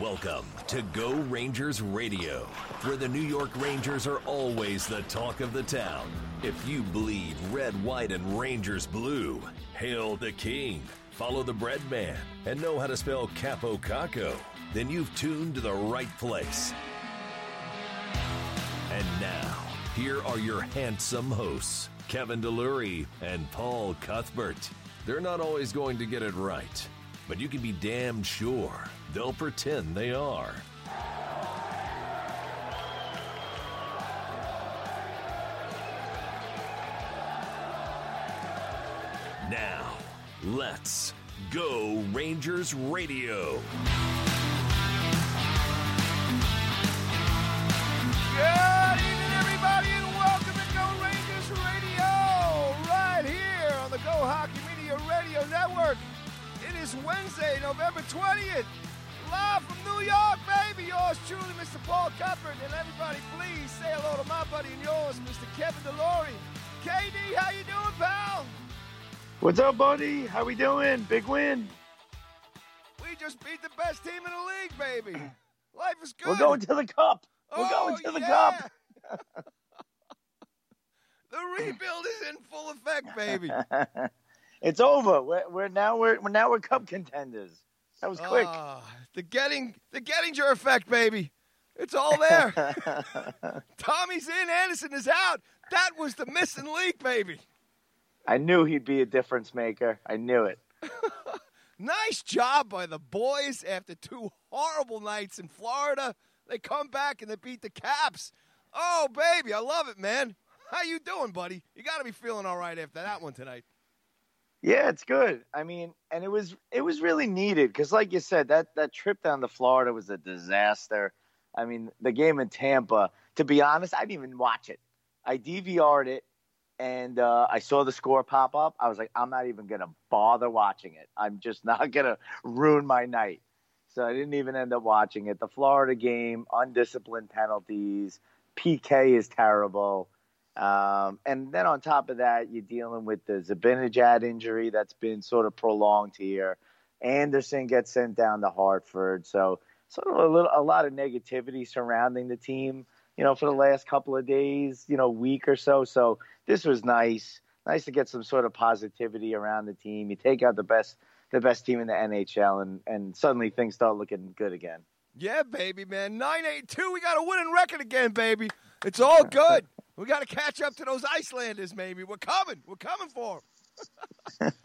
Welcome to Go Rangers Radio, where the New York Rangers are always the talk of the town. If you bleed red, white, and Rangers blue, hail the king, follow the bread man, and know how to spell Kaapo Kakko, then you've tuned to the right place. And now, here are your handsome hosts, Kevin DeLury and Paul Cuthbert. They're not always going to get it right, but you can be damn sure they'll pretend they are. Now, let's go Rangers Radio. Good evening, everybody, and welcome to Go Rangers Radio, right here on the Go Hockey Media Radio Network. It is Wednesday, November 20th, live from New York, baby. Yours truly, Mr. Paul Cuthbert, and everybody, please say hello to my buddy and yours, Mr. Kevin DeLory. KD, how you doing, pal? What's up, buddy? How we doing? Big win. We just beat the best team in the league, baby. Life is good. We're going to the cup. We're Oh, going to the yeah. cup. the rebuild is in full effect, baby. it's over. We're, we're now we're, we're now we're cup contenders. That was quick. Ah, the getting the Gettinger effect, baby. It's all there. Tommy's in, Andersson is out. That was the missing link, baby. I knew he'd be a difference maker. I knew it. Nice job by the boys after two horrible nights in Florida. They come back and they beat the Caps. Oh, baby, I love it, man. How you doing, buddy? You got to be feeling all right after that one tonight. Yeah, it's good. I mean, and it was it was really needed because, like you said, that that trip down to Florida was a disaster. I mean, the game in Tampa. To be honest, I didn't even watch it. I DVR'd it, and uh, I saw the score pop up. I was like, I'm not even gonna bother watching it. I'm just not gonna ruin my night. So I didn't even end up watching it. The Florida game, undisciplined penalties, PK is terrible. Um, and then on top of that, you're dealing with the Zibanejad injury that's been sort of prolonged here. Andersson gets sent down to Hartford, so sort of a little, a lot of negativity surrounding the team. You know, for the last couple of days, you know, week or so. So this was nice, nice to get some sort of positivity around the team. You take out the best, the best team in the NHL, and and suddenly things start looking good again. Yeah, baby, man. 982. We got a winning record again, baby. It's all good. we got to catch up to those Islanders, maybe. We're coming. We're coming for them.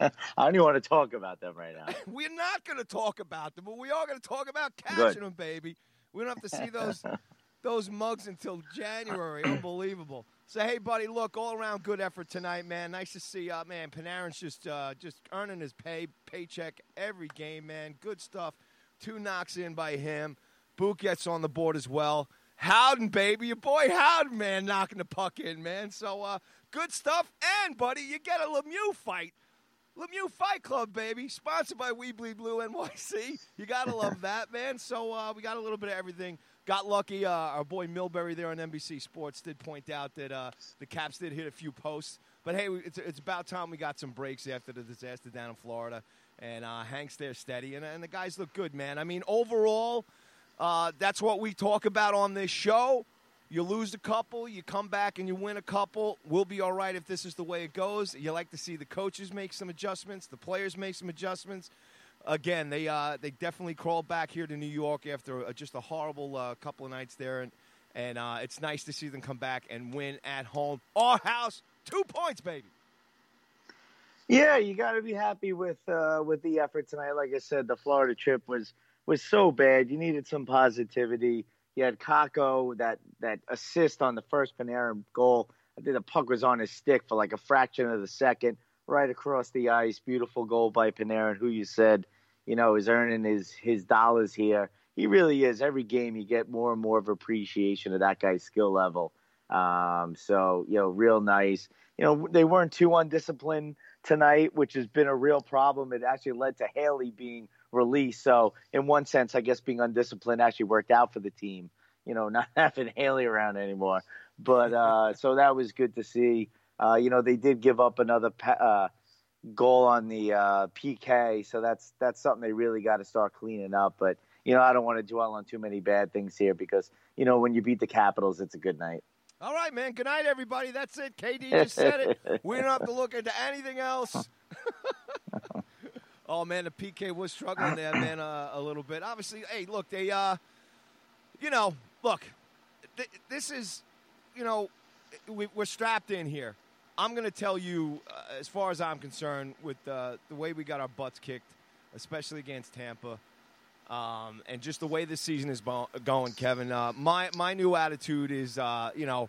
I don't even want to talk about them right now. We're not going to talk about them, but we are going to talk about catching Good. them, baby. We don't have to see those those mugs until January. Unbelievable. So hey, buddy, look, all around good effort tonight, man. Nice to see, you. Uh, man. Panarin's just uh, just earning his pay paycheck every game, man. Good stuff. Two knocks in by him. Boot gets on the board as well. Howden, baby, your boy Howden, man, knocking the puck in, man. So uh, good stuff. And buddy, you get a Lemieux fight. Lemieux Fight Club, baby, sponsored by We Bleed Blue NYC. You gotta love that, man. So uh, we got a little bit of everything. Got lucky. Uh, our boy Milbury there on NBC Sports did point out that uh, the Caps did hit a few posts. But hey, it's, it's about time we got some breaks after the disaster down in Florida. And uh, Hank's there steady, and, and the guys look good, man. I mean, overall, uh, that's what we talk about on this show. You lose a couple, you come back and you win a couple. We'll be all right if this is the way it goes. You like to see the coaches make some adjustments, the players make some adjustments. Again, they uh, they definitely crawled back here to New York after uh, just a horrible uh, couple of nights there, and and uh, it's nice to see them come back and win at home. Our house, two points, baby. Yeah, you got to be happy with uh, with the effort tonight. Like I said, the Florida trip was was so bad. You needed some positivity. You had Kakko that that assist on the first Panarin goal. I think the puck was on his stick for like a fraction of the second, right across the ice. Beautiful goal by Panarin, who you said, you know, is earning his his dollars here. He really is. Every game, you get more and more of appreciation of that guy's skill level. Um, so you know, real nice. You know, they weren't too undisciplined tonight, which has been a real problem. It actually led to Haley being released. So, in one sense, I guess being undisciplined actually worked out for the team. You know, not having Haley around anymore. But uh, so that was good to see. Uh, you know, they did give up another pa- uh, goal on the uh, PK, so that's that's something they really got to start cleaning up. But you you know, I don't want to dwell on too many bad things here because you know when you beat the Capitals, it's a good night. All right, man. Good night, everybody. That's it. KD just said it. We don't have to look into anything else. Oh man, the PK was struggling there, man, uh, a little bit. Obviously, hey, look, they, uh, you know, look, th- this is, you know, we, are strapped in here. I'm going to tell you, uh, as far as I'm concerned, with uh, the way we got our butts kicked, especially against Tampa, um, and just the way this season is bo- going, Kevin. Uh, my my new attitude is, uh, you know,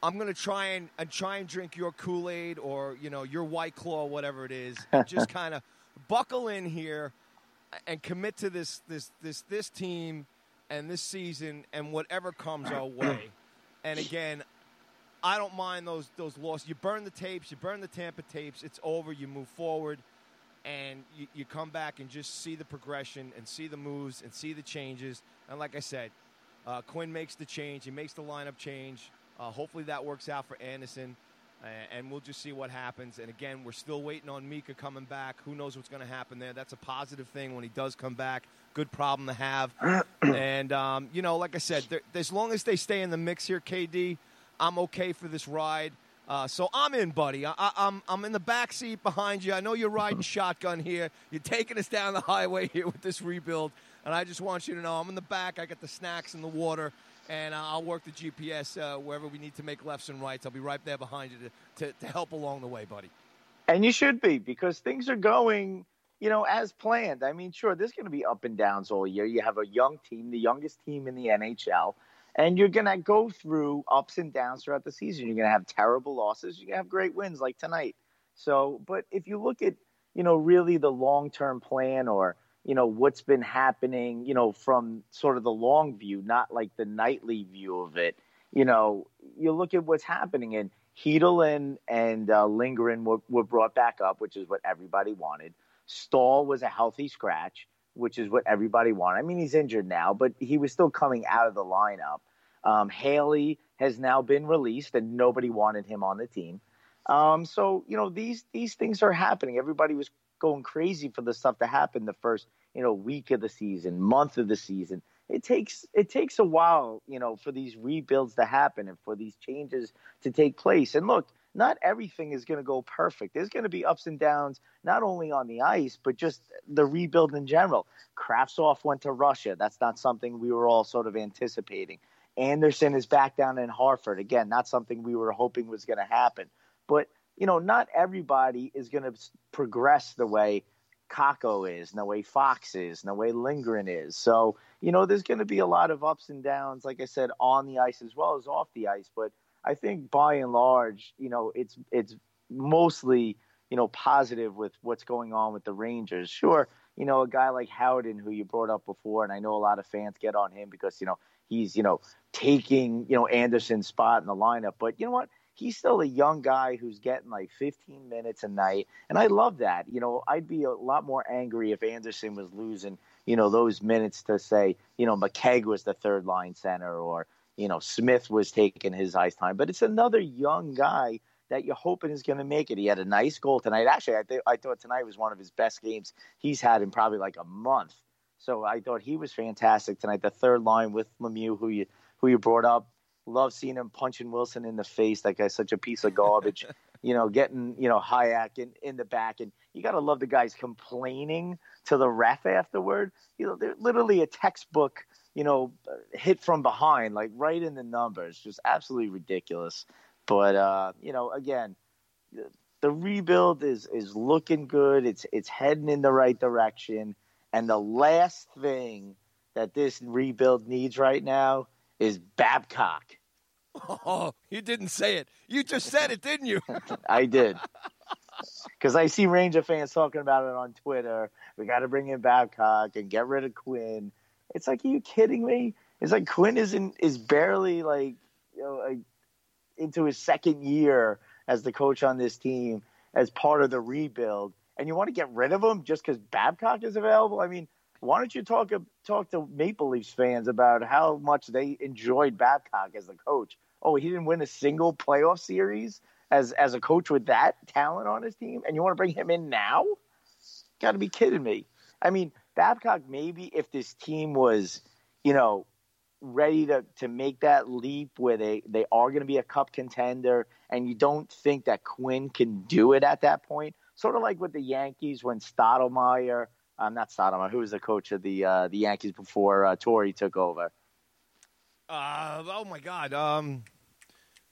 I'm going to try and, and try and drink your Kool Aid or you know your White Claw, whatever it is. And just kind of buckle in here and commit to this this this this team and this season and whatever comes our way. And again, I don't mind those those losses. You burn the tapes, you burn the Tampa tapes. It's over. You move forward, and you, you come back and just see the progression and see the moves and see the changes. And like I said, uh, Quinn makes the change. He makes the lineup change. Uh, hopefully that works out for Andersson, and we'll just see what happens. And again, we're still waiting on Mika coming back. Who knows what's going to happen there? That's a positive thing when he does come back. Good problem to have. and um, you know, like I said, as long as they stay in the mix here, KD, I'm okay for this ride. Uh, so I'm in, buddy. I, am I'm, I'm in the back seat behind you. I know you're riding shotgun here. You're taking us down the highway here with this rebuild, and I just want you to know I'm in the back. I got the snacks and the water, and I'll work the GPS uh, wherever we need to make lefts and rights. I'll be right there behind you to, to, to help along the way, buddy. And you should be because things are going, you know, as planned. I mean, sure, there's going to be up and downs all year. You have a young team, the youngest team in the NHL and you're going to go through ups and downs throughout the season. You're going to have terrible losses. You're going to have great wins like tonight. So, but if you look at, you know, really the long term plan or, you know, what's been happening, you know, from sort of the long view, not like the nightly view of it, you know, you look at what's happening and Chytil and, uh, were, were brought back up, which is what everybody wanted. Staal was a healthy scratch which is what everybody wanted. I mean, he's injured now, but he was still coming out of the lineup. Um, Haley has now been released, and nobody wanted him on the team. Um, so you know these these things are happening. Everybody was going crazy for the stuff to happen the first you know week of the season, month of the season. It takes it takes a while, you know, for these rebuilds to happen and for these changes to take place. And look, not everything is going to go perfect. There's going to be ups and downs, not only on the ice, but just the rebuild in general. Kravtsov went to Russia. That's not something we were all sort of anticipating. Andersson is back down in Hartford. Again, not something we were hoping was going to happen. But, you know, not everybody is going to progress the way Kakko is, and the way Fox is, and the way Lindgren is. So, you know, there's going to be a lot of ups and downs, like I said, on the ice as well as off the ice. But – I think by and large, you know, it's it's mostly you know positive with what's going on with the Rangers. Sure, you know, a guy like Howden who you brought up before, and I know a lot of fans get on him because you know he's you know taking you know Andersson's spot in the lineup, but you know what? He's still a young guy who's getting like 15 minutes a night, and I love that. You know, I'd be a lot more angry if Andersson was losing, you know, those minutes to say, you know, McKegg was the third line center, or you know, Smith was taking his ice time, but it's another young guy that you're hoping is going to make it. He had a nice goal tonight. Actually, I, th- I thought tonight was one of his best games he's had in probably like a month. So I thought he was fantastic tonight. The third line with Lemieux, who you who you brought up, love seeing him punching Wilson in the face. That guy's such a piece of garbage. you know, getting you know Hajek in, in the back, and you got to love the guys complaining to the ref afterward. You know, they're literally a textbook you know, hit from behind, like right in the numbers, just absolutely ridiculous. But uh, you know, again, the rebuild is is looking good. It's it's heading in the right direction. And the last thing that this rebuild needs right now is Babcock. Oh, you didn't say it. You just said it, didn't you? I did. Because I see Ranger fans talking about it on Twitter. We got to bring in Babcock and get rid of Quinn. It's like, are you kidding me? It's like Quinn is in, is barely like you know like into his second year as the coach on this team as part of the rebuild, and you want to get rid of him just because Babcock is available? I mean, why don't you talk talk to Maple Leafs fans about how much they enjoyed Babcock as the coach? Oh, he didn't win a single playoff series as as a coach with that talent on his team, and you want to bring him in now? Got to be kidding me! I mean, Babcock maybe if this team was, you know, ready to, to make that leap where they, they are going to be a cup contender and you don't think that Quinn can do it at that point, sort of like with the Yankees when Stottlemyre, um, not Stottlemyre, who was the coach of the uh, the Yankees before uh, Torre took over? Uh, oh my God. Um,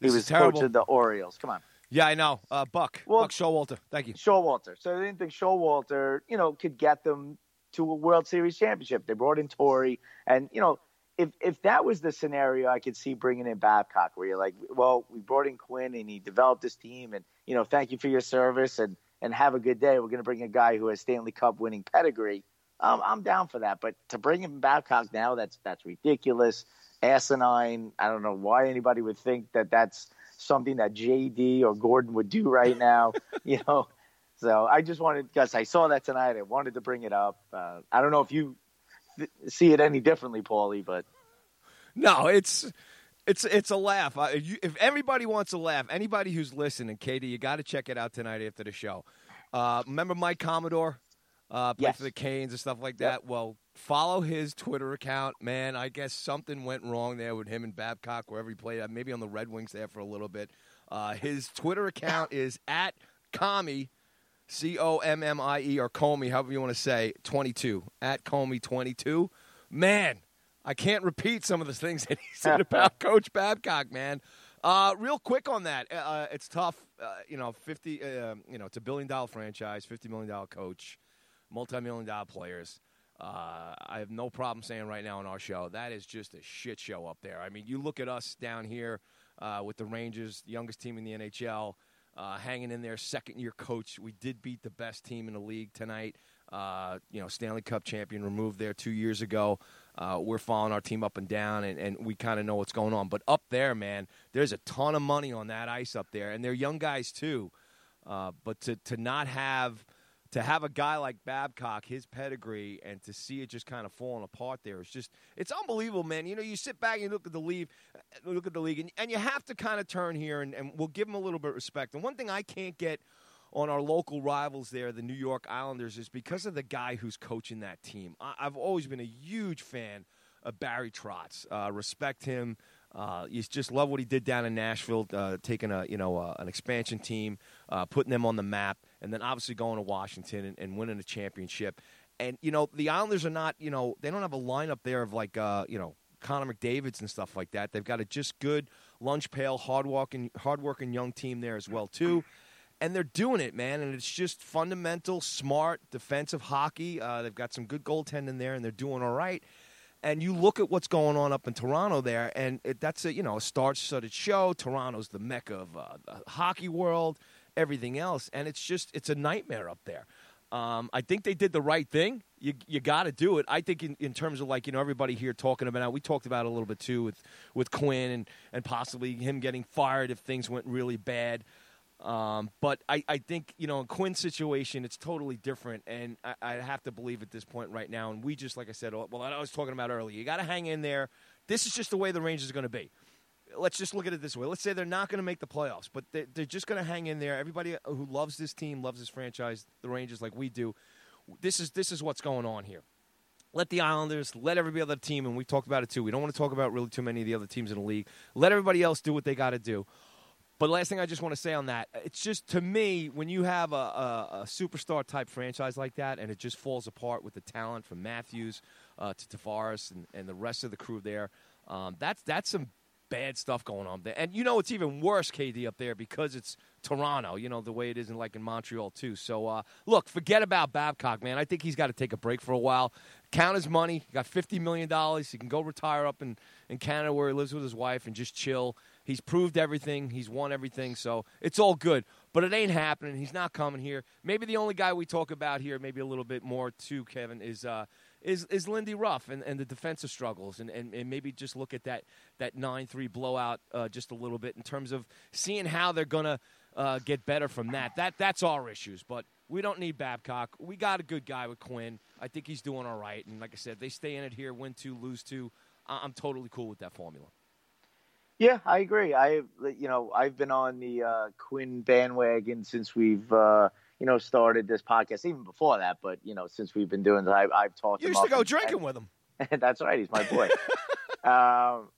he was coach of the Orioles. Come on. Yeah, I know. Uh, Buck. Well, Buck Showalter. Thank you. Showalter. So they didn't think Showalter, you know, could get them to a World Series championship. They brought in Torre, and you know, if if that was the scenario, I could see bringing in Babcock, where you're like, well, we brought in Quinn and he developed this team, and you know, thank you for your service and and have a good day. We're going to bring a guy who has Stanley Cup winning pedigree. Um, I'm down for that, but to bring in Babcock now, that's that's ridiculous, asinine. I don't know why anybody would think that that's something that JD or Gorton would do right now, you know. So I just wanted, because I saw that tonight, I wanted to bring it up. Uh, I don't know if you th- see it any differently, Paulie, but no, it's it's it's a laugh. Uh, you, if everybody wants to laugh, anybody who's listening, KD, you got to check it out tonight after the show. Uh, remember Mike Commodore? Uh, played yes. for the Canes and stuff like that. Yep. Well, follow his Twitter account, man. I guess something went wrong there with him and Babcock, wherever he played. Uh, maybe on the Red Wings there for a little bit. Uh, his Twitter account is at Commie, C O M M I E, or Comey, however you want to say, 22. At Comey 22. Man, I can't repeat some of the things that he said about Coach Babcock, man. Uh, real quick on that, uh, uh it's tough. Uh, you know, fifty. Uh, you know, it's a billion dollar franchise, fifty million dollar coach, multi million dollar players. Uh, I have no problem saying right now on our show that is just a shit show up there. I mean, you look at us down here with the Rangers, youngest team in the NHL, hanging in there, second year coach. We did beat the best team in the league tonight. you know, Stanley Cup champion removed there two years ago. Uh, we're following our team up and down, and, and we kind of know what's going on. But up there, man, there's a ton of money on that ice up there, and they're young guys too. Uh, but to to not have to have a guy like Babcock, his pedigree, and to see it just kind of falling apart there, it's just it's unbelievable, man. You know, you sit back and you look at the league, look at the league, and, and you have to kind of turn here, and, and we'll give them a little bit of respect. And one thing I can't get on our local rivals there, the New York Islanders, is because of the guy who's coaching that team. I- have always been a huge fan of Barry Trotz. Uh, respect him. Uh, you just love what he did down in Nashville, uh, taking a you know uh, an expansion team, uh, putting them on the map, and then obviously going to Washington and, and, winning a championship. And you know the Islanders are not you know they don't have a lineup there of like uh, you know Connor McDavid's and stuff like that. They've got a just good lunch pail, hard working, hard working young team there as well too and they're doing it, man. And it's just fundamental, smart defensive hockey. Uh, they've got some good goaltending there, and they're doing all right. And you look at what's going on up in Toronto there, and it, that's a you know a star-studded show. Toronto's the mecca of uh, the hockey world, everything else, and it's just it's a nightmare up there. Um, I think they did the right thing. You you got to do it. I think in, in terms of like you know everybody here talking about we talked about a little bit too with with Quinn and and possibly him getting fired if things went really bad. Um, but I, I think, you know, in Quinn's situation, it's totally different. And I, I, have to believe at this point right now. And we just, like I said, well, I was talking about earlier, you got to hang in there. This is just the way the Rangers are going to be. Let's just look at it this way. Let's say they're not going to make the playoffs, but they're, they're just going to hang in there. Everybody who loves this team, loves this franchise, the Rangers, like we do, this is, this is what's going on here let the Islanders, let every other team, and we talked about it too. We don't want to talk about really too many of the other teams in the league. Let everybody else do what they got to do. But last thing I just want to say on that, it's just to me when you have a, a, a, superstar type franchise like that, and it just falls apart with the talent from Matthews uh, to Tavares and, and the rest of the crew there. Um, that's that's some bad stuff going on there, and you know it's even worse, KD, up there because it's Toronto. You know the way it is in like in Montreal too. So uh, look, forget about Babcock, man. I think he's got to take a break for a while. Count his money. He got fifty million dollars. He can go retire up in in Canada where he lives with his wife and just chill He's proved everything. He's won everything. So it's all good. But it ain't happening. He's not coming here. Maybe the only guy we talk about here, maybe a little bit more too, Kevin, is uh, is is Lindy Ruff and, and the defensive struggles, and, and, and maybe just look at that that nine three blowout uh, just a little bit in terms of seeing how they're gonna uh, get better from that. That that's our issues, but. We don't need Babcock. We got a good guy with Quinn. I think he's doing all right. And like I said, they stay in it here, win two, lose two. I'm totally cool with that formula. Yeah, I agree. I you know I've been on the uh, Quinn bandwagon since we've uh, you know, started this podcast, even before that. But you know, since we've been doing I, I've talked. You used to go and, drinking and, with him. that's right. He's my boy. um,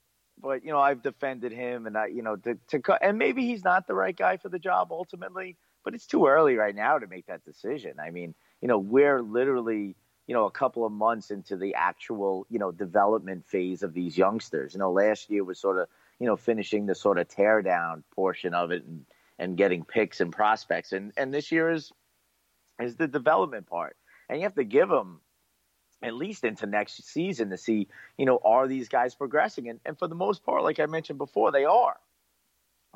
but you know, I've defended him, and I, you know, to, to and maybe he's not the right guy for the job ultimately, but it's too early right now to make that decision. I mean, you know, we're literally, you know, a couple of months into the actual, you know, development phase of these youngsters. You know, last year was sort of, you know, finishing the sort of tear down portion of it and and getting picks and prospects, and and this year is is the development part, and you have to give them at least into next season to see, you know, are these guys progressing? And, and for the most part, like I mentioned before, they are.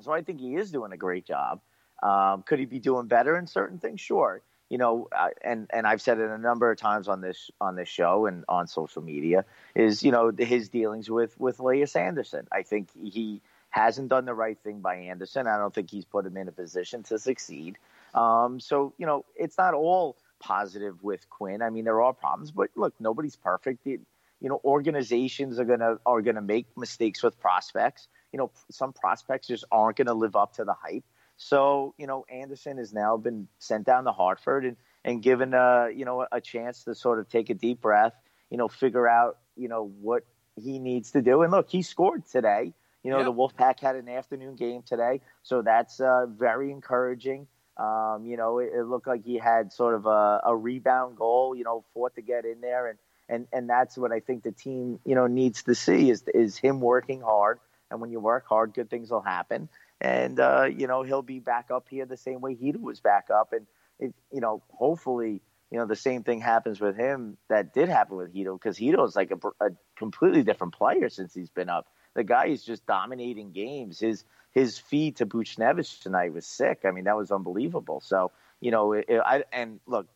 So I think he is doing a great job. Um, could he be doing better in certain things? Sure. You know, and and I've said it a number of times on this on this show and on social media is you know his dealings with with Lias Andersson. I think he hasn't done the right thing by Andersson. I don't think he's put him in a position to succeed. Um, so you know, it's not all positive with Quinn. I mean, there are problems, but look, nobody's perfect. It, you know, organizations are gonna are gonna make mistakes with prospects. You know, some prospects just aren't gonna live up to the hype. So, you know, Andersson has now been sent down to Hartford and and given a you know a chance to sort of take a deep breath. You know, figure out you know what he needs to do. And look, he scored today. You know, yep. the Wolfpack had an afternoon game today, so that's uh, very encouraging. Um, you know, it, it, looked like he had sort of a, a, rebound goal. You know, fought to get in there, and and and that's what I think the team you know needs to see is is him working hard. And when you work hard, good things will happen. And uh, you know, he'll be back up here the same way he was back up, and it, you know, hopefully. You know the same thing happens with him that did happen with Chytil because is like a, a completely different player since he's been up. The guy is just dominating games. His his feed to Buchnevich tonight was sick. I mean, that was unbelievable. So, you know, it, it, I and look,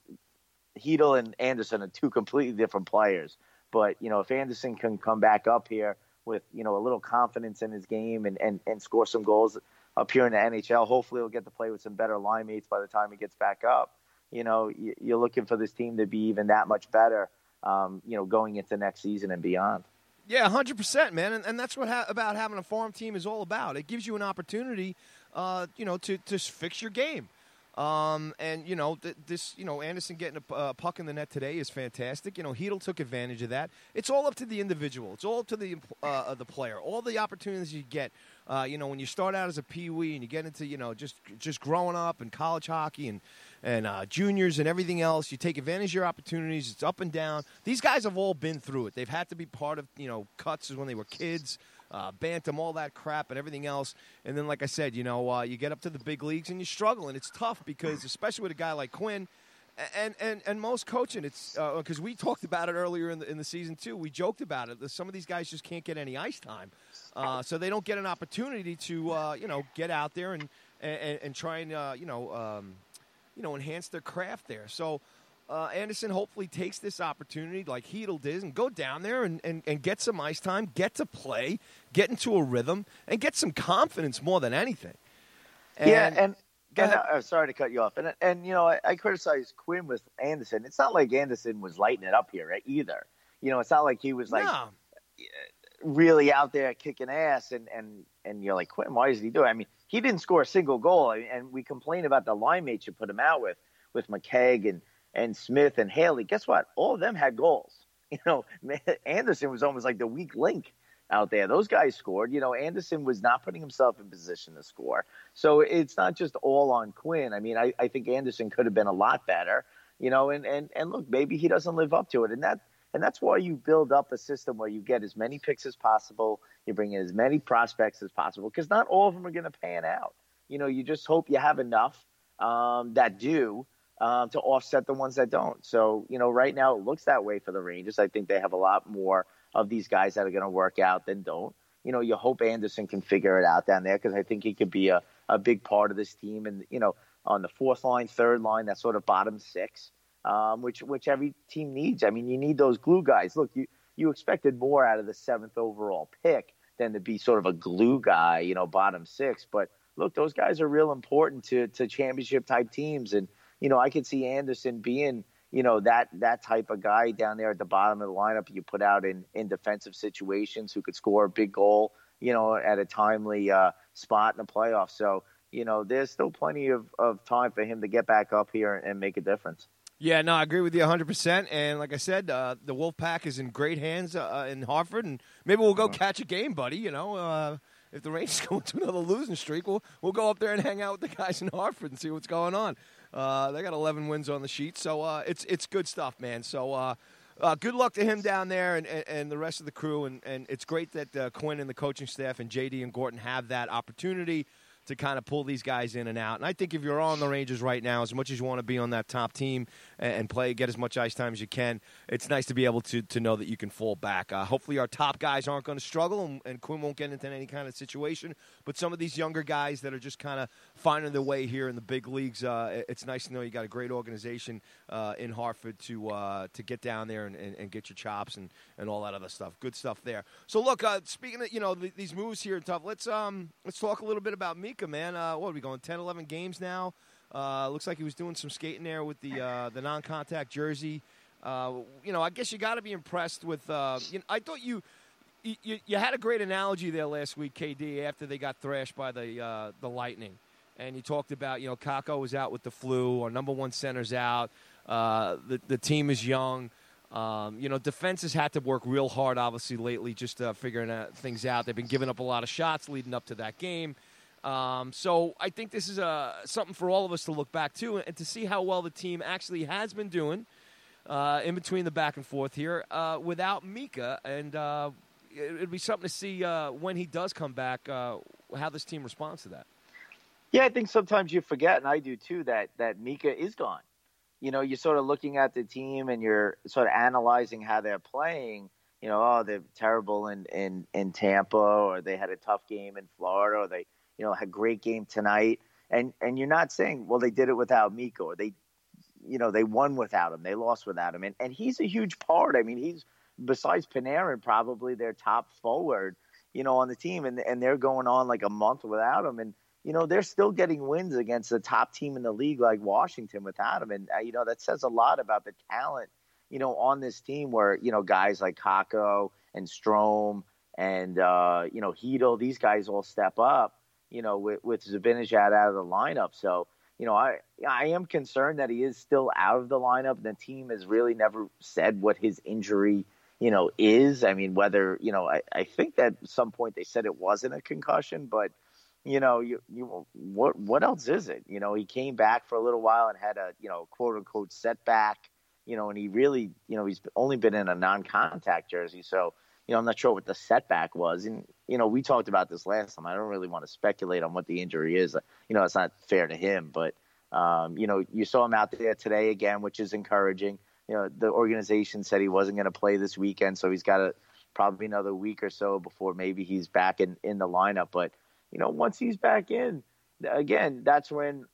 Chytil and Andersson are two completely different players. But you know, if Andersson can come back up here with you know a little confidence in his game and and, and score some goals up here in the NHL, hopefully he'll get to play with some better line mates by the time he gets back up. You know, you're looking for this team to be even that much better. Um, you know, going into next season and beyond. Yeah, hundred percent, man, and, and that's what ha- about having a farm team is all about. It gives you an opportunity, uh, you know, to to fix your game. Um, and you know th- this, you know Andersson getting a uh, puck in the net today is fantastic. You know Chytil took advantage of that. It's all up to the individual. It's all up to the uh, the player. All the opportunities you get. Uh, you know when you start out as a pee wee and you get into you know just just growing up and college hockey and and uh, juniors and everything else. You take advantage of your opportunities. It's up and down. These guys have all been through it. They've had to be part of you know cuts when they were kids. Uh, bantam, all that crap, and everything else. And then, like I said, you know, uh, you get up to the big leagues and you struggle, and it's tough because, especially with a guy like Quinn, and and and most coaching, it's because uh, we talked about it earlier in the in the season too. We joked about it. Some of these guys just can't get any ice time, uh, so they don't get an opportunity to uh, you know get out there and and, and try and uh, you know um, you know, enhance their craft there. So uh, Andersson hopefully takes this opportunity like Chytil did and go down there and, and, and get some ice time, get to play, get into a rhythm, and get some confidence more than anything. And, yeah, and, and uh, sorry to cut you off. And, and you know, I, I criticize Quinn with Andersson. It's not like Andersson was lighting it up here either. You know, it's not like he was like no. Really out there kicking ass and, and, and you're like, Quinn, why is he doing? It? I mean, he didn't score a single goal, and we complain about the line mates you put him out with, with McKegg and and Smith and Haley. Guess what? All of them had goals. You know, Andersson was almost like the weak link out there. Those guys scored. You know, Andersson was not putting himself in position to score. So it's not just all on Quinn. I mean, I, I think Andersson could have been a lot better. You know, and, and and look, maybe he doesn't live up to it, and that and that's why you build up a system where you get as many picks as possible, you bring in as many prospects as possible, because not all of them are going to pan out. You know, you just hope you have enough um, that do um, to offset the ones that don't. So, you know, right now it looks that way for the Rangers. I think they have a lot more of these guys that are going to work out than don't. You know, you hope Andersson can figure it out down there because I think he could be a, a big part of this team. And, you know, on the fourth line, third line, that sort of bottom six um, which which every team needs. I mean, you need those glue guys. Look, you you expected more out of the seventh overall pick than to be sort of a glue guy, you know, bottom six. But look, those guys are real important to to championship type teams, and you know, I could see Andersson being you know that that type of guy down there at the bottom of the lineup you put out in in defensive situations who could score a big goal you know at a timely uh, spot in the playoffs so you know, there's still plenty of, of time for him to get back up here and make a difference. Yeah, no, I agree with you 100%. And like I said, uh, the Wolfpack is in great hands uh, in Hartford, and maybe we'll go catch a game, buddy. You know, uh, if the Rangers go into another losing streak, we'll, we'll go up there and hang out with the guys in Hartford and see what's going on. Uh, they got 11 wins on the sheet, so uh, it's it's good stuff, man. So uh, uh, good luck to him down there and, and, and, the rest of the crew. And, and it's great that uh, Quinn and the coaching staff and JD and Gorton have that opportunity to kind of pull these guys in and out. And I think if you're on the Rangers right now, as much as you want to be on that top team and play, get as much ice time as you can, it's nice to be able to, to know that you can fall back. Uh, hopefully, our top guys aren't going to struggle, and, and, Quinn won't get into any kind of situation. But some of these younger guys that are just kind of finding their way here in the big leagues, uh, it's nice to know you got a great organization uh, in Hartford to uh, to get down there and, and, and, get your chops and, and all that other stuff. Good stuff there. So look, uh, speaking of you know the, these moves here and stuff, let's um let's talk a little bit about Mika, man. Uh, what are we going 10, 11 games now? Uh, looks like he was doing some skating there with the the non-contact jersey. You know, I guess you got to be impressed with. You know, I thought you, you you had a great analogy there last week, KD, after they got thrashed by the uh, the Lightning, and you talked about you know Kakko was out with the flu, our number one center's out. Uh, the the team is young. Um, you know, defense has had to work real hard, obviously, lately, just figuring things out. They've been giving up a lot of shots leading up to that game. Um, so I think this is uh, something for all of us to look back to and to see how well the team actually has been doing uh, in between the back and forth here uh, without Mika. And uh, it'd be something to see uh, when he does come back uh, how this team responds to that. Yeah, I think sometimes you forget, and I do too, that that Mika is gone. You know, you're sort of looking at the team and you're sort of analyzing how they're playing you know, oh, they're terrible in, in, in Tampa, or they had a tough game in Florida, or they you know, had a great game tonight. And and you're not saying, well, they did it without Mika, or they, you know, they won without him, they lost without him, and and he's a huge part. I mean, he's besides Panarin, probably their top forward, you know, on the team, and and they're going on like a month without him, and you know they're still getting wins against the top team in the league like Washington without him, and uh, you know that says a lot about the talent, you know, on this team where you know guys like Kakko and Strome and uh, you know Chytil, these guys all step up you know, with, with Zibanejad out of the lineup. So, you know, I I am concerned that he is still out of the lineup. And the team has really never said what his injury, you know, is. I mean, whether you know, I, I think that at some point they said it wasn't a concussion, but you know, you you what what else is it? You know, he came back for a little while and had a you know quote unquote setback. You know, and he really, you know, he's only been in a non-contact jersey, so you know, I'm not sure what the setback was. And, you know, we talked about this last time. I don't really want to speculate on what the injury is. You know, it's not fair to him, but, um, you know, you saw him out there today again, which is encouraging. You know, the organization said he wasn't going to play this weekend, so he's got a, probably another week or so before maybe he's back in, in the lineup. But, you know, once he's back in, again, that's when,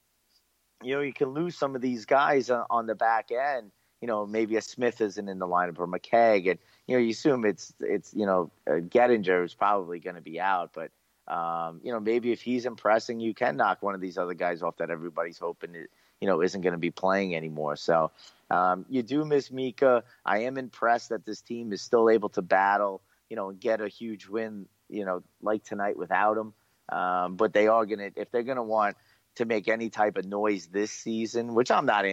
you know, you can lose some of these guys on the back end. You know, maybe a Smith isn't in the lineup or McKegg, and you know, you assume it's it's you know uh, Gettinger is probably going to be out, but um, you know maybe if he's impressing, you can knock one of these other guys off that everybody's hoping it, you know isn't going to be playing anymore. So um, you do miss Mika. I am impressed that this team is still able to battle, you know, and get a huge win, you know, like tonight without him. Um, but they are going to if they're going to want to make any type of noise this season, which I'm not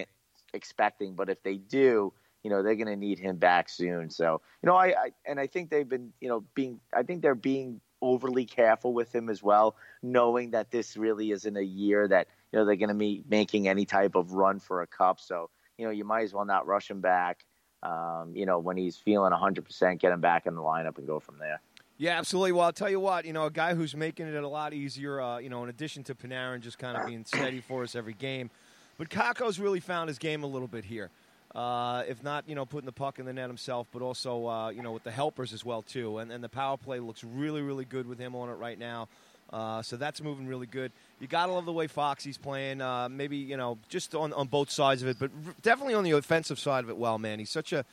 expecting, but if they do you know they're going to need him back soon. So you know, I, I and I think they've been you know being I think they're being overly careful with him as well, knowing that this really isn't a year that you know they're going to be making any type of run for a cup. So you know you might as well not rush him back. Um, you know when he's feeling 100%, get him back in the lineup and go from there. Yeah, absolutely. Well, I'll tell you what, you know, a guy who's making it a lot easier, uh, you know, in addition to Panarin just kind of being steady for us every game. But Kakko's really found his game a little bit here. Uh, if not, you know, putting the puck in the net himself, but also, uh, you know, with the helpers as well too. And, and the power play looks really, really good with him on it right now. Uh, so that's moving really good. You gotta love the way Foxy's playing. Uh, maybe you know, just on, on both sides of it, but definitely on the offensive side of it. Well, man, he's such a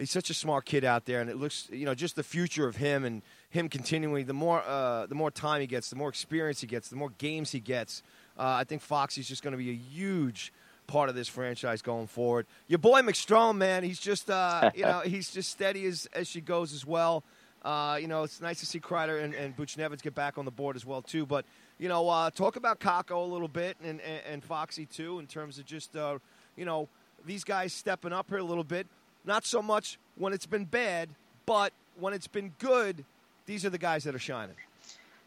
he's such a smart kid out there, and it looks you know just the future of him and him continuing. The more uh, the more time he gets, the more experience he gets, the more games he gets. Uh, I think Foxy's just going to be a huge part of this franchise going forward. Your boy McStrome, man, he's just uh, you know he's just steady as as she goes as well. Uh, you know, it's nice to see Kreider and, and Buchnevich get back on the board as well too. But you know, uh, talk about Kakko a little bit and, and, and Foxy too, in terms of just, uh, you know, these guys stepping up here a little bit. Not so much when it's been bad, but when it's been good, these are the guys that are shining.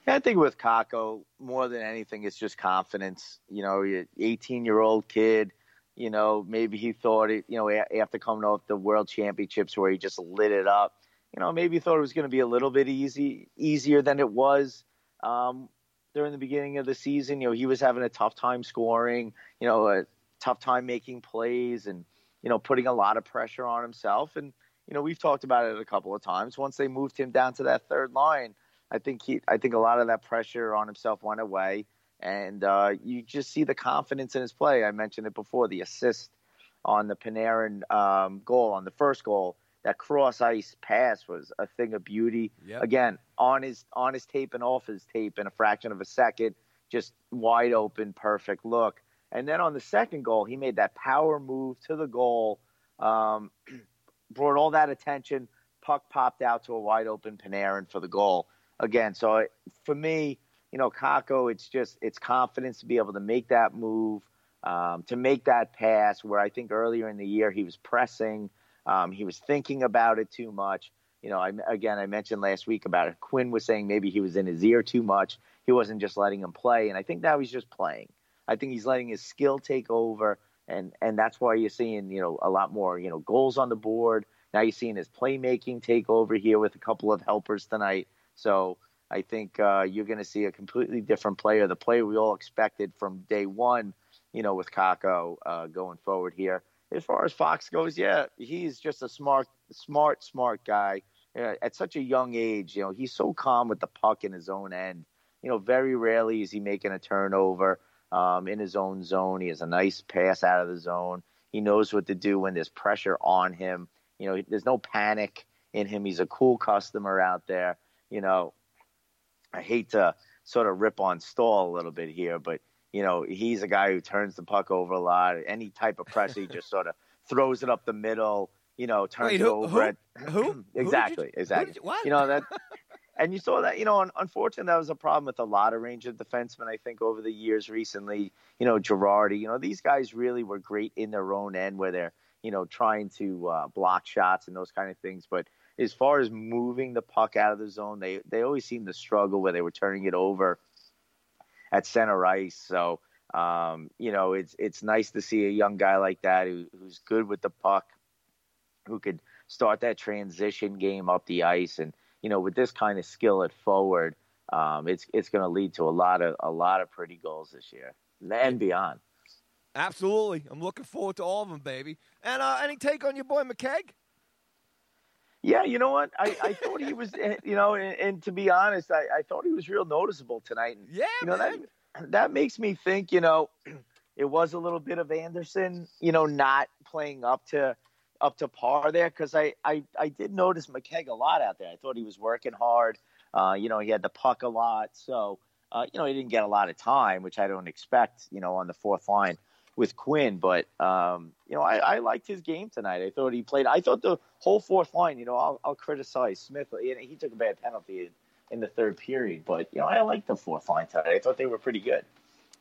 I think with Kakko, more than anything, it's just confidence. You know, 18 year old kid. You know, maybe he thought it. You know, after coming off the World Championships where he just lit it up. You know, maybe he thought it was going to be a little bit easy, easier than it was um, during the beginning of the season. You know, he was having a tough time scoring. You know, a tough time making plays, and you know, putting a lot of pressure on himself. And you know, we've talked about it a couple of times. Once they moved him down to that third line I think he, I think a lot of that pressure on himself went away, and uh, you just see the confidence in his play. I mentioned it before, the assist on the Panarin um, goal on the first goal. That cross ice pass was a thing of beauty. Yep. Again, on his on his tape and off his tape in a fraction of a second, just wide open, perfect look. And then on the second goal, he made that power move to the goal, um, brought all that attention. Puck popped out to a wide open Panarin for the goal again, so for me, you know, Kakko, it's just it's confidence to be able to make that move, um, to make that pass. Where I think earlier in the year he was pressing, um, he was thinking about it too much. You know, I, again, I mentioned last week about it. Quinn was saying maybe he was in his ear too much. He wasn't just letting him play, and I think now he's just playing. I think he's letting his skill take over, and and that's why you're seeing you know a lot more you know goals on the board. Now you're seeing his playmaking take over here with a couple of helpers tonight. So I think uh, you're going to see a completely different player, the player we all expected from day one, you know, with Kakko uh, going forward here. As far as Fox goes, yeah, he's just a smart, smart, smart guy. Yeah, at such a young age, you know, he's so calm with the puck in his own end. You know, very rarely is he making a turnover um, in his own zone. He has a nice pass out of the zone. He knows what to do when there's pressure on him. You know, there's no panic in him. He's a cool customer out there you know, I hate to sort of rip on Staal a little bit here, but you know, he's a guy who turns the puck over a lot. Any type of pressure, he just sort of throws it up the middle. You know, turns Wait, it who, over. Who? who? exactly, who you, exactly. You, what? You know that. and you saw that, you know, unfortunately, that was a problem with a lot of Ranger defensemen, I think, over the years recently. You know, Girardi, you know, these guys really were great in their own end where they're, you know, trying to uh, block shots and those kind of things. But as far as moving the puck out of the zone, they they always seemed to struggle where they were turning it over at center ice. So um, you know, it's it's nice to see a young guy like that who, who's good with the puck, who could start that transition game up the ice, and you know, with this kind of skill at forward, um, it's it's going to lead to a lot of a lot of pretty goals this year and beyond. Absolutely, I'm looking forward to all of them, baby. And uh, any take on your boy McKegg? Yeah, you know what? I, I thought he was, eh, you know, and, and to be honest, I, I thought he was real noticeable tonight. And, yeah, you know man. that that makes me think, you know, it was a little bit of Andersson, you know, not playing up to up to par there because I, I I did notice McKegg a lot out there. I thought he was working hard. Uh, you know, he had the puck a lot, so uh, you know he didn't get a lot of time, which I don't expect. You know, on the fourth line with Quinn. But um, you know, I, I, liked his game tonight. I thought he played. I thought the whole fourth line. You know, I'll, I'll criticize Smith. He took a bad penalty in the third period, but you know, I liked the fourth line tonight. I thought they were pretty good.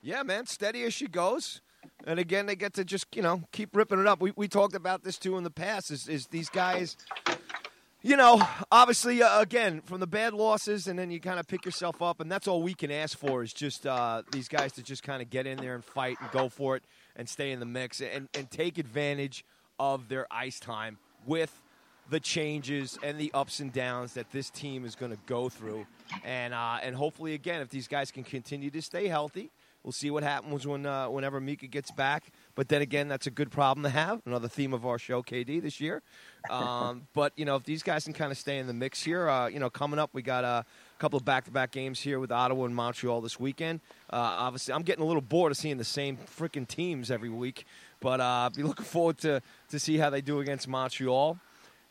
Yeah, man, steady as she goes. And again, they get to just you know keep ripping it up. We we talked about this too in the past. Is is these guys you know, obviously, uh, again, from the bad losses, and then you kind of pick yourself up, and that's all we can ask for is just uh, these guys to just kind of get in there and fight and go for it and stay in the mix and, and take advantage of their ice time with the changes and the ups and downs that this team is going to go through. And, uh, and hopefully, again, if these guys can continue to stay healthy, we'll see what happens when, uh, whenever Mika gets back. But then again, that's a good problem to have. Another theme of our show, KD, this year. Um, but, you know, if these guys can kind of stay in the mix here, uh, you know, coming up, we got a couple of back to back games here with Ottawa and Montreal this weekend. Uh, obviously, I'm getting a little bored of seeing the same freaking teams every week. But uh, be looking forward to, to see how they do against Montreal.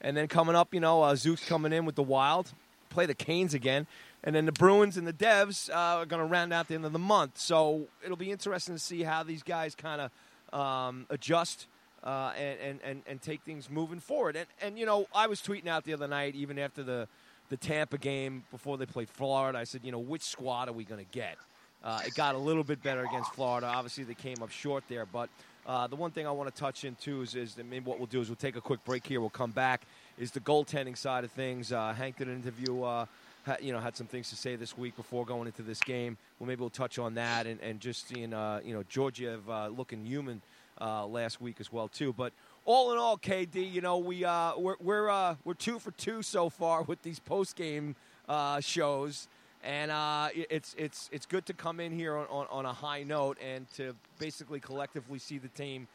And then coming up, you know, uh, Zook's coming in with the Wild, play the Canes again. And then the Bruins and the Devs uh, are going to round out the end of the month. So it'll be interesting to see how these guys kind of um, adjust uh, and, and, and, take things moving forward. And, and, you know, I was tweeting out the other night, even after the, the Tampa game before they played Florida, I said, you know, which squad are we going to get? Uh, it got a little bit better against Florida. Obviously, they came up short there. But uh, the one thing I want to touch into is, is maybe what we'll do is we'll take a quick break here. We'll come back. Is the goaltending side of things? Uh, Hank did an interview. Uh, ha, you know, had some things to say this week before going into this game. Well, maybe we'll touch on that and, and just seeing, uh, you know, Georgiev uh, looking human uh, last week as well too. But all in all, KD, you know, we uh, we're we're, we're two for two so far with these post game shows, and it's it's it's good to come in here on, on, on, a high note and to basically collectively see the team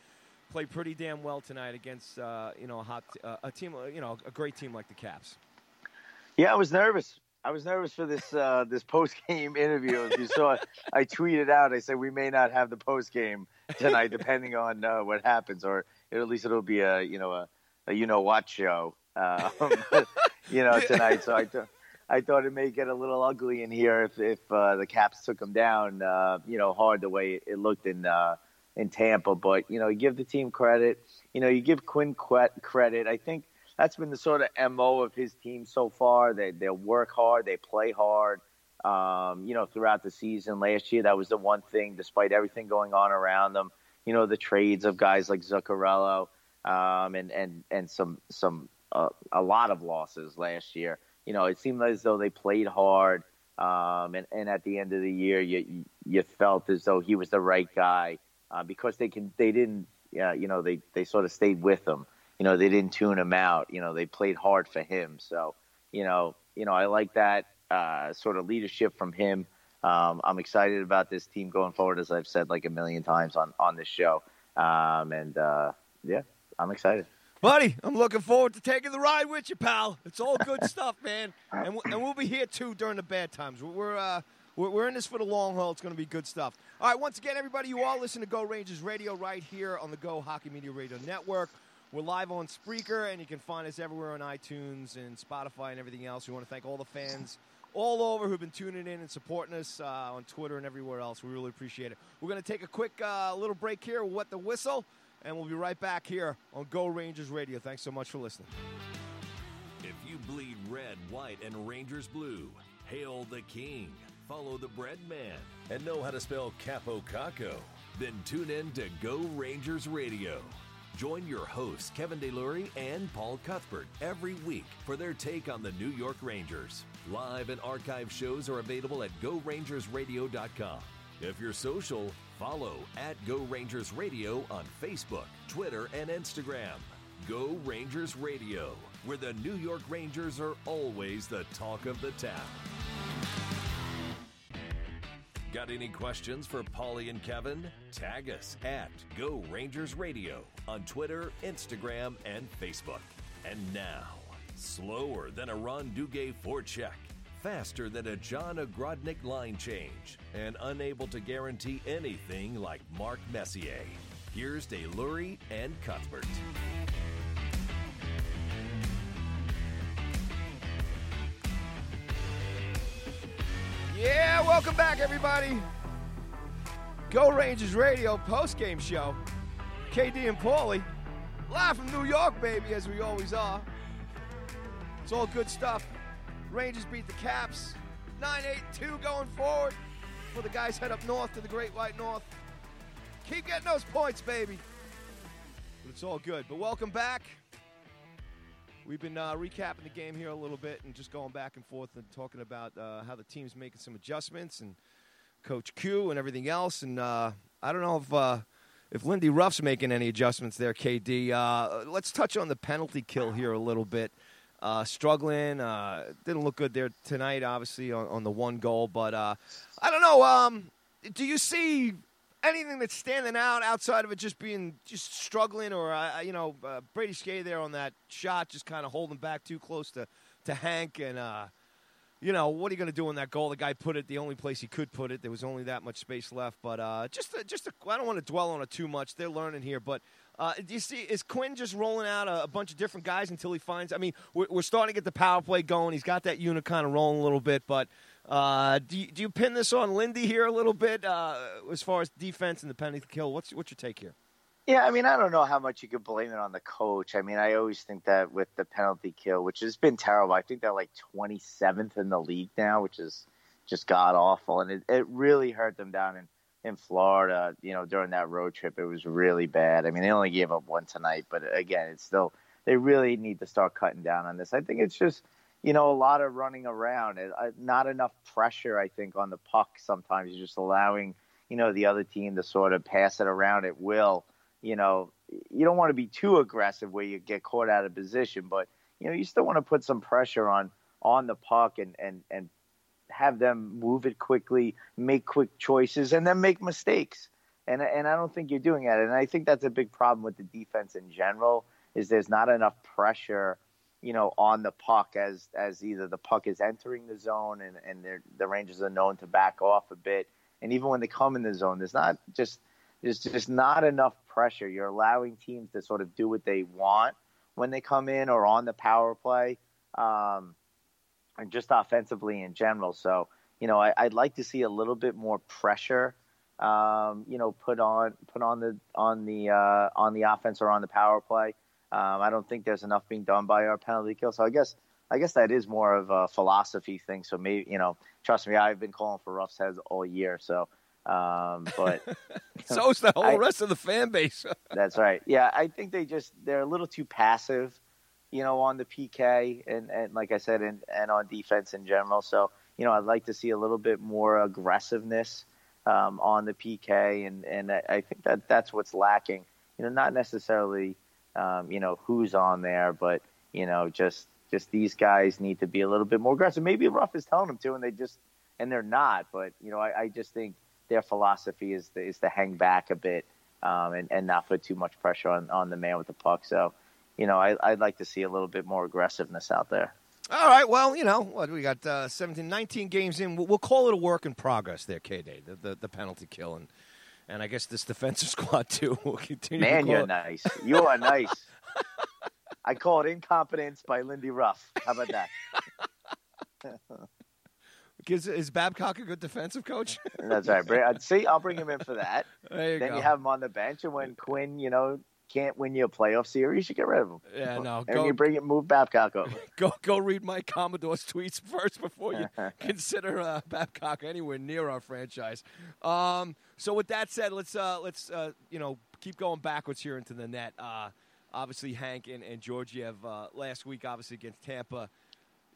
play pretty damn well tonight against uh, you know a hot uh, a team you know a great team like the Caps. Yeah, I was nervous. I was nervous for this uh, this post game interview. If you saw, I tweeted out. I said we may not have the post game tonight, depending on uh, what happens, or at least it'll be a you know a, a you know what show, um, you know tonight. So I thought I thought it may get a little ugly in here if if uh, the Caps took them down, uh, you know, hard the way it looked in uh, in Tampa. But you know, you give the team credit. You know, you give Quinn credit. I think that's been the sort of mo of his team so far. They they work hard, they play hard. Um, you know, throughout the season last year, that was the one thing. Despite everything going on around them, you know, the trades of guys like Zuccarello um, and and and some some uh, a lot of losses last year. You know, it seemed as though they played hard. Um, and, and at the end of the year, you you felt as though he was the right guy uh, because they can they didn't you know they they sort of stayed with him you know, they didn't tune him out. You know, they played hard for him. So, you know, you know, I like that uh, sort of leadership from him. Um, I'm excited about this team going forward, as I've said like a million times on on this show. Um, and uh, yeah, I'm excited. Buddy, I'm looking forward to taking the ride with you, pal. It's all good stuff, man. And, and we'll be here too during the bad times. We're uh, we're, in this for the long haul. It's going to be good stuff. All right, once again, everybody, you all listen to Go Rangers Radio right here on the Go Hockey Media Radio Network. We're live on Spreaker, and you can find us everywhere on iTunes and Spotify and everything else. We want to thank all the fans all over who've been tuning in and supporting us uh, on Twitter and everywhere else. We really appreciate it. We're going to take a quick uh, little break here, we'll wet the whistle, and we'll be right back here on Go Rangers Radio. Thanks so much for listening. If you bleed red, white, and Rangers blue, hail the king, follow the bread man, and know how to spell Kaapo Kakko, then tune in to Go Rangers Radio. Join your hosts, Kevin DeLury and Paul Cuthbert, every week for their take on the New York Rangers. Live and archive shows are available at GoRangersRadio.com. If you're social, follow at Go Rangers Radio on Facebook, Twitter, and Instagram. Go Rangers Radio, where the New York Rangers are always the talk of the town. Got any questions for Paulie and Kevin? Tag us at Go Rangers Radio on Twitter, Instagram, and Facebook. And now, slower than a Ron Duguay forecheck, faster than a John Ogrodnick line change, and unable to guarantee anything like Mark Messier. Here's DeLury and Cuthbert. Yeah, welcome back, everybody. Go Rangers Radio post game show. KD and Paulie, live from New York, baby, as we always are. It's all good stuff. Rangers beat the Caps 9 8 2 going forward. For the guys head up north to the Great White North. Keep getting those points, baby. But it's all good. But welcome back. We've been uh, recapping the game here a little bit and just going back and forth and talking about uh, how the team's making some adjustments and Coach Q and everything else. And uh, I don't know if uh, if Lindy Ruff's making any adjustments there, KD. Uh, let's touch on the penalty kill here a little bit. Uh, struggling, didn't look good there tonight, obviously on, on the one goal. But I don't know. Um, do you see anything that's standing out outside of it just being just struggling, or uh, you know uh, Brady Skjei there on that shot, just kind of holding back too close to to Hank, and uh, you know what are you going to do on that goal? The guy put it the only place he could put it. There was only that much space left, but uh, just a, just I don't want to dwell on it too much. They're learning here, but. Uh, do you see? Is Quinn just rolling out a, a, bunch of different guys until he finds? I mean, we're, we're starting to get the power play going. He's got that unit kind of rolling a little bit, but uh, do, you, do you pin this on Lindy here a little bit uh, as far as defense and the penalty kill? What's what's your take here? Yeah, I mean, I don't know how much you could blame it on the coach. I mean, I always think that with the penalty kill, which has been terrible, I think they're like 27th in the league now, which is just god awful, and it, it really hurt them down in in Florida. You know, during that road trip, it was really bad. I mean, they only gave up one tonight, but again, it's still they really need to start cutting down on this. I think it's just you know a lot of running around, uh, not enough pressure. I think on the puck sometimes you're just allowing you know the other team to sort of pass it around at will. You know, you don't want to be too aggressive where you get caught out of position, but you know you still want to put some pressure on on the puck and and and have them move it quickly, make quick choices, and then make mistakes. And and I don't think you're doing that. And I think that's a big problem with the defense in general is there's not enough pressure, you know, on the puck as as either the puck is entering the zone and and the Rangers are known to back off a bit, and even when they come in the zone, there's not just there's just not enough pressure. You're allowing teams to sort of do what they want when they come in or on the power play. Um, and just offensively in general. So, you know, I, would like to see a little bit more pressure, um, you know, put on put on the on the uh, on the offense or on the power play. Um, I don't think there's enough being done by our penalty kill. So I guess I guess that is more of a philosophy thing. So maybe you know, trust me, I've been calling for Ruff's heads all year. So, um, but so's the whole I, rest of the fan base. that's right. Yeah, I think they just they're a little too passive you know, on the PK and, and like I said, and, and on defense in general. So, you know, I'd like to see a little bit more aggressiveness um, on the PK, and, and I think that that's what's lacking. You know, not necessarily, um, you know, who's on there, but you know, just just these guys need to be a little bit more aggressive. Maybe Ruff is telling them to, and they just and they're not. But you know, I, I just think their philosophy is to, is to hang back a bit um, and and not put too much pressure on on the man with the puck. So you know, I, would like to see a little bit more aggressiveness out there. All right. Well, you know, what we got uh, 17, 19 games in. We'll, we'll, call it a work in progress there, K Day, the, the, the, penalty kill. And, and I guess this defensive squad, too, will continue Man, you're it. nice. You are nice. I call it incompetence by Lindy Ruff. How about that? Is, is Babcock a good defensive coach? That's right. Uh, see, I'll bring him in for that. You then go. you have him on the bench, and when Quinn, you know, can't win you a playoff series, you get rid of him. Yeah, no. And go, you bring it, move Babcock over. Go, go read Mike Commodore's tweets first before you consider uh, Babcock anywhere near our franchise. Um, so with that said, let's uh, let's uh, you know keep going backwards here into the net. Uh, obviously, Hank and, and Georgiev uh, last week, obviously against Tampa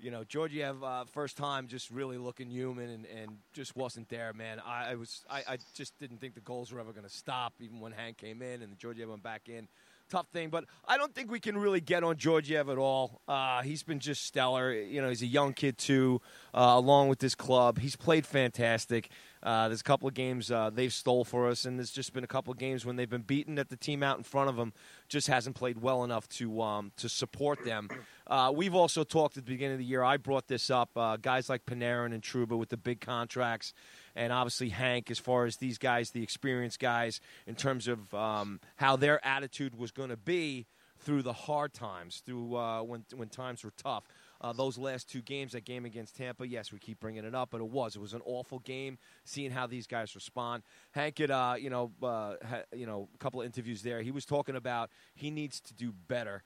you know, Georgiev uh, first time just really looking human and, and just wasn't there, man. I, I was I, I, just didn't think the goals were ever going to stop, even when Hank came in and Georgiev went back in. Tough thing, but I don't think we can really get on Georgiev at all. Uh, he's been just stellar. You know, he's a young kid too, uh, along with this club. He's played fantastic. Uh, there's a couple of games uh, they've stole for us, and there's just been a couple of games when they've been beaten that the team out in front of them just hasn't played well enough to um, to support them. Uh, we've also talked at the beginning of the year. I brought this up. Uh, guys like Panarin and Trouba with the big contracts, and obviously Hank, as far as these guys, the experienced guys, in terms of um, how their attitude was going to be through the hard times, through uh, when when times were tough uh, those last two games, that game against Tampa, yes, we keep bringing it up, but it was it was an awful game. Seeing how these guys respond, Hank had uh, you know uh, ha, you know a couple of interviews there. He was talking about he needs to do better.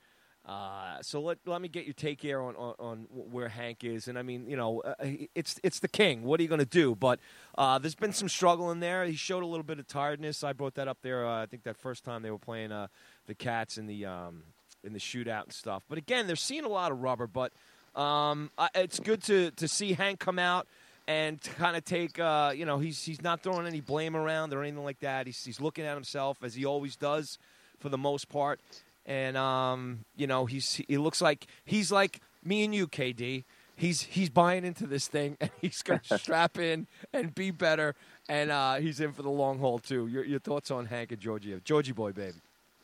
Uh, so let let me get your take here on, on, on, where Hank is, and I mean, you know, uh, it's it's the king. What are you going to do? But uh, there's been some struggle in there. He showed a little bit of tiredness. I brought that up there. Uh, I think that first time they were playing uh, the Cats in the um, in the shootout and stuff. But again, they're seeing a lot of rubber. But um, it's good to, to see Hank come out and kind of take, uh, you know, he's, he's not throwing any blame around or anything like that. He's, he's looking at himself as he always does for the most part. And, um, you know, he's, he looks like he's like me and you, KD. He's, he's buying into this thing and he's going to strap in and be better. And uh, he's in for the long haul, too. Your, your thoughts on Hank and Georgiev? Georgie boy, baby.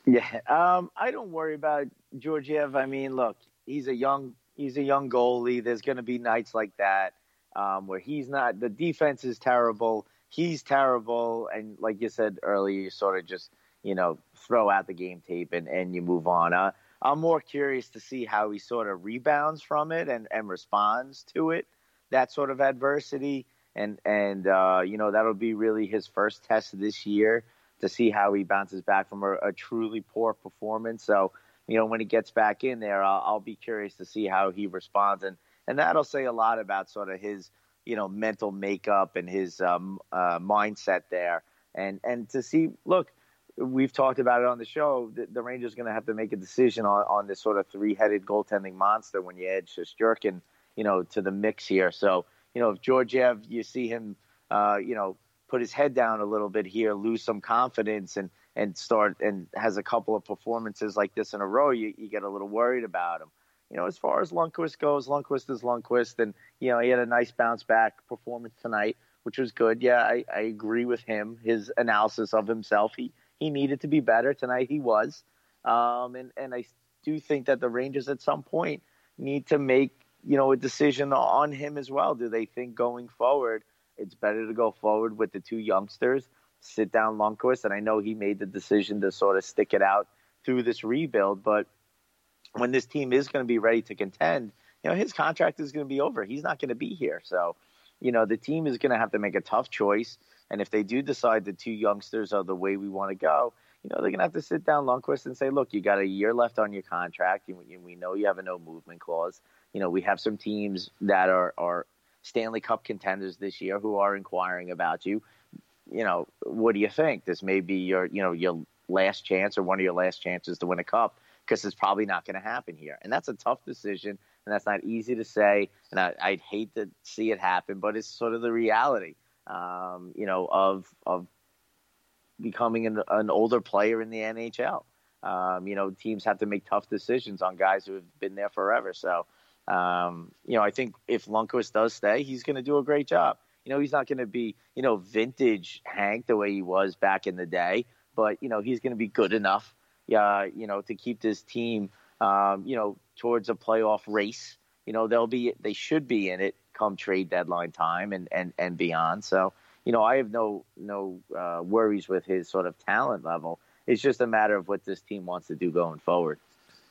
Yeah, um, I don't worry about Georgiev. I mean, look, he's a young he's a young goalie. There's going to be nights like that um, where he's not. The defense is terrible. He's terrible, and like you said earlier, you sort of just you know throw out the game tape and and you move on. Uh, I'm more curious to see how he sort of rebounds from it and and responds to it. That sort of adversity, and and uh, you know that'll be really his first test this year to see how he bounces back from a, a truly poor performance. So you know, when he gets back in there, I'll, I'll be curious to see how he responds, and and that'll say a lot about sort of his you know mental makeup and his um, uh, mindset there, and and to see look. We've talked about it on the show. The, the Rangers going to have to make a decision on, on this sort of three-headed goaltending monster when you add Shesterkin, you know, to the mix here. So, you know, if Georgiev, you see him, uh, you know, put his head down a little bit here, lose some confidence, and and start and has a couple of performances like this in a row, you, you get a little worried about him. You know, as far as Lundqvist goes, Lundqvist is Lundqvist, and you know he had a nice bounce back performance tonight, which was good. Yeah, I, I agree with him. His analysis of himself, he he needed to be better tonight. He was, um, and and I do think that the Rangers at some point need to make you know a decision on him as well. Do they think going forward? it's better to go forward with the two youngsters, sit down Lundqvist, and I know he made the decision to sort of stick it out through this rebuild, but when this team is going to be ready to contend, you know, his contract is going to be over. He's not going to be here. So, you know, the team is going to have to make a tough choice. And if they do decide the two youngsters are the way we want to go, you know, they're going to have to sit down Lundqvist and say, look, you got a year left on your contract. And we know you have a no movement clause. You know, we have some teams that are, are Stanley Cup contenders this year who are inquiring about you. You know, what do you think? This may be your, you know, your last chance or one of your last chances to win a cup because it's probably not going to happen here. And that's a tough decision, and that's not easy to say. And I, would hate to see it happen, but it's sort of the reality, um, you know, of of becoming an, an older player in the NHL. Um, you know, teams have to make tough decisions on guys who have been there forever. So um, you know, I think if Lundqvist does stay, he's going to do a great job. You know, he's not going to be, you know, vintage Hank the way he was back in the day, but you know, he's going to be good enough, uh, you know, to keep this team, um, you know, towards a playoff race. You know, they'll be, they should be in it come trade deadline time and and and beyond. So, you know, I have no no uh, worries with his sort of talent level. It's just a matter of what this team wants to do going forward.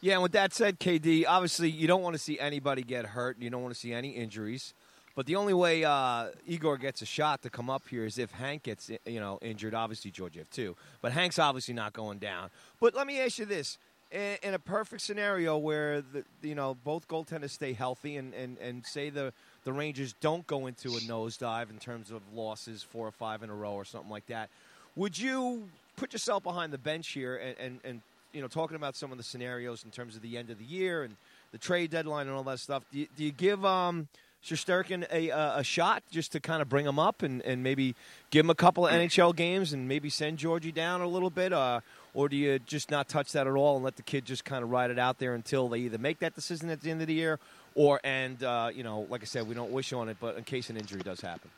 Yeah, and with that said, KD, obviously you don't want to see anybody get hurt. You don't want to see any injuries. But the only way uh, Igor gets a shot to come up here is if Hank gets you know injured. Obviously Georgiev too, but Hank's obviously not going down. But let me ask you this: in, in a perfect scenario where the you know both goaltenders stay healthy and, and, and say the the Rangers don't go into a nosedive in terms of losses, four or five in a row or something like that, would you put yourself behind the bench here and, and, and you know, talking about some of the scenarios in terms of the end of the year and the trade deadline and all that stuff. Do you, do you give um, Shesterkin a, a, a shot just to kind of bring him up and, and maybe give him a couple of NHL games and maybe send Georgie down a little bit? Uh, or do you just not touch that at all and let the kid just kind of ride it out there until they either make that decision at the end of the year or, and, uh, you know, like I said, we don't wish on it, but in case an injury does happen?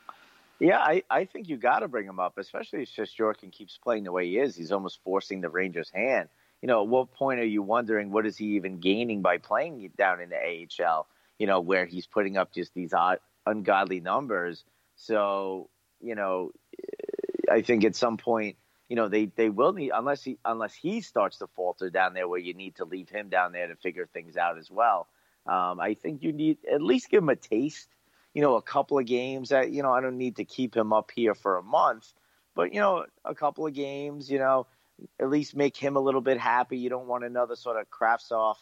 Yeah, I, I think you got to bring him up, especially if Shesterkin keeps playing the way he is. He's almost forcing the Rangers' hand you know, at what point are you wondering what is he even gaining by playing down in the AHL? You know, where he's putting up just these odd, ungodly numbers. So, you know, I think at some point, you know, they, they will need unless he unless he starts to falter down there, where you need to leave him down there to figure things out as well. Um, I think you need at least give him a taste. You know, a couple of games. That you know, I don't need to keep him up here for a month, but you know, a couple of games. You know, at least make him a little bit happy. You don't want another sort of Kravtsov,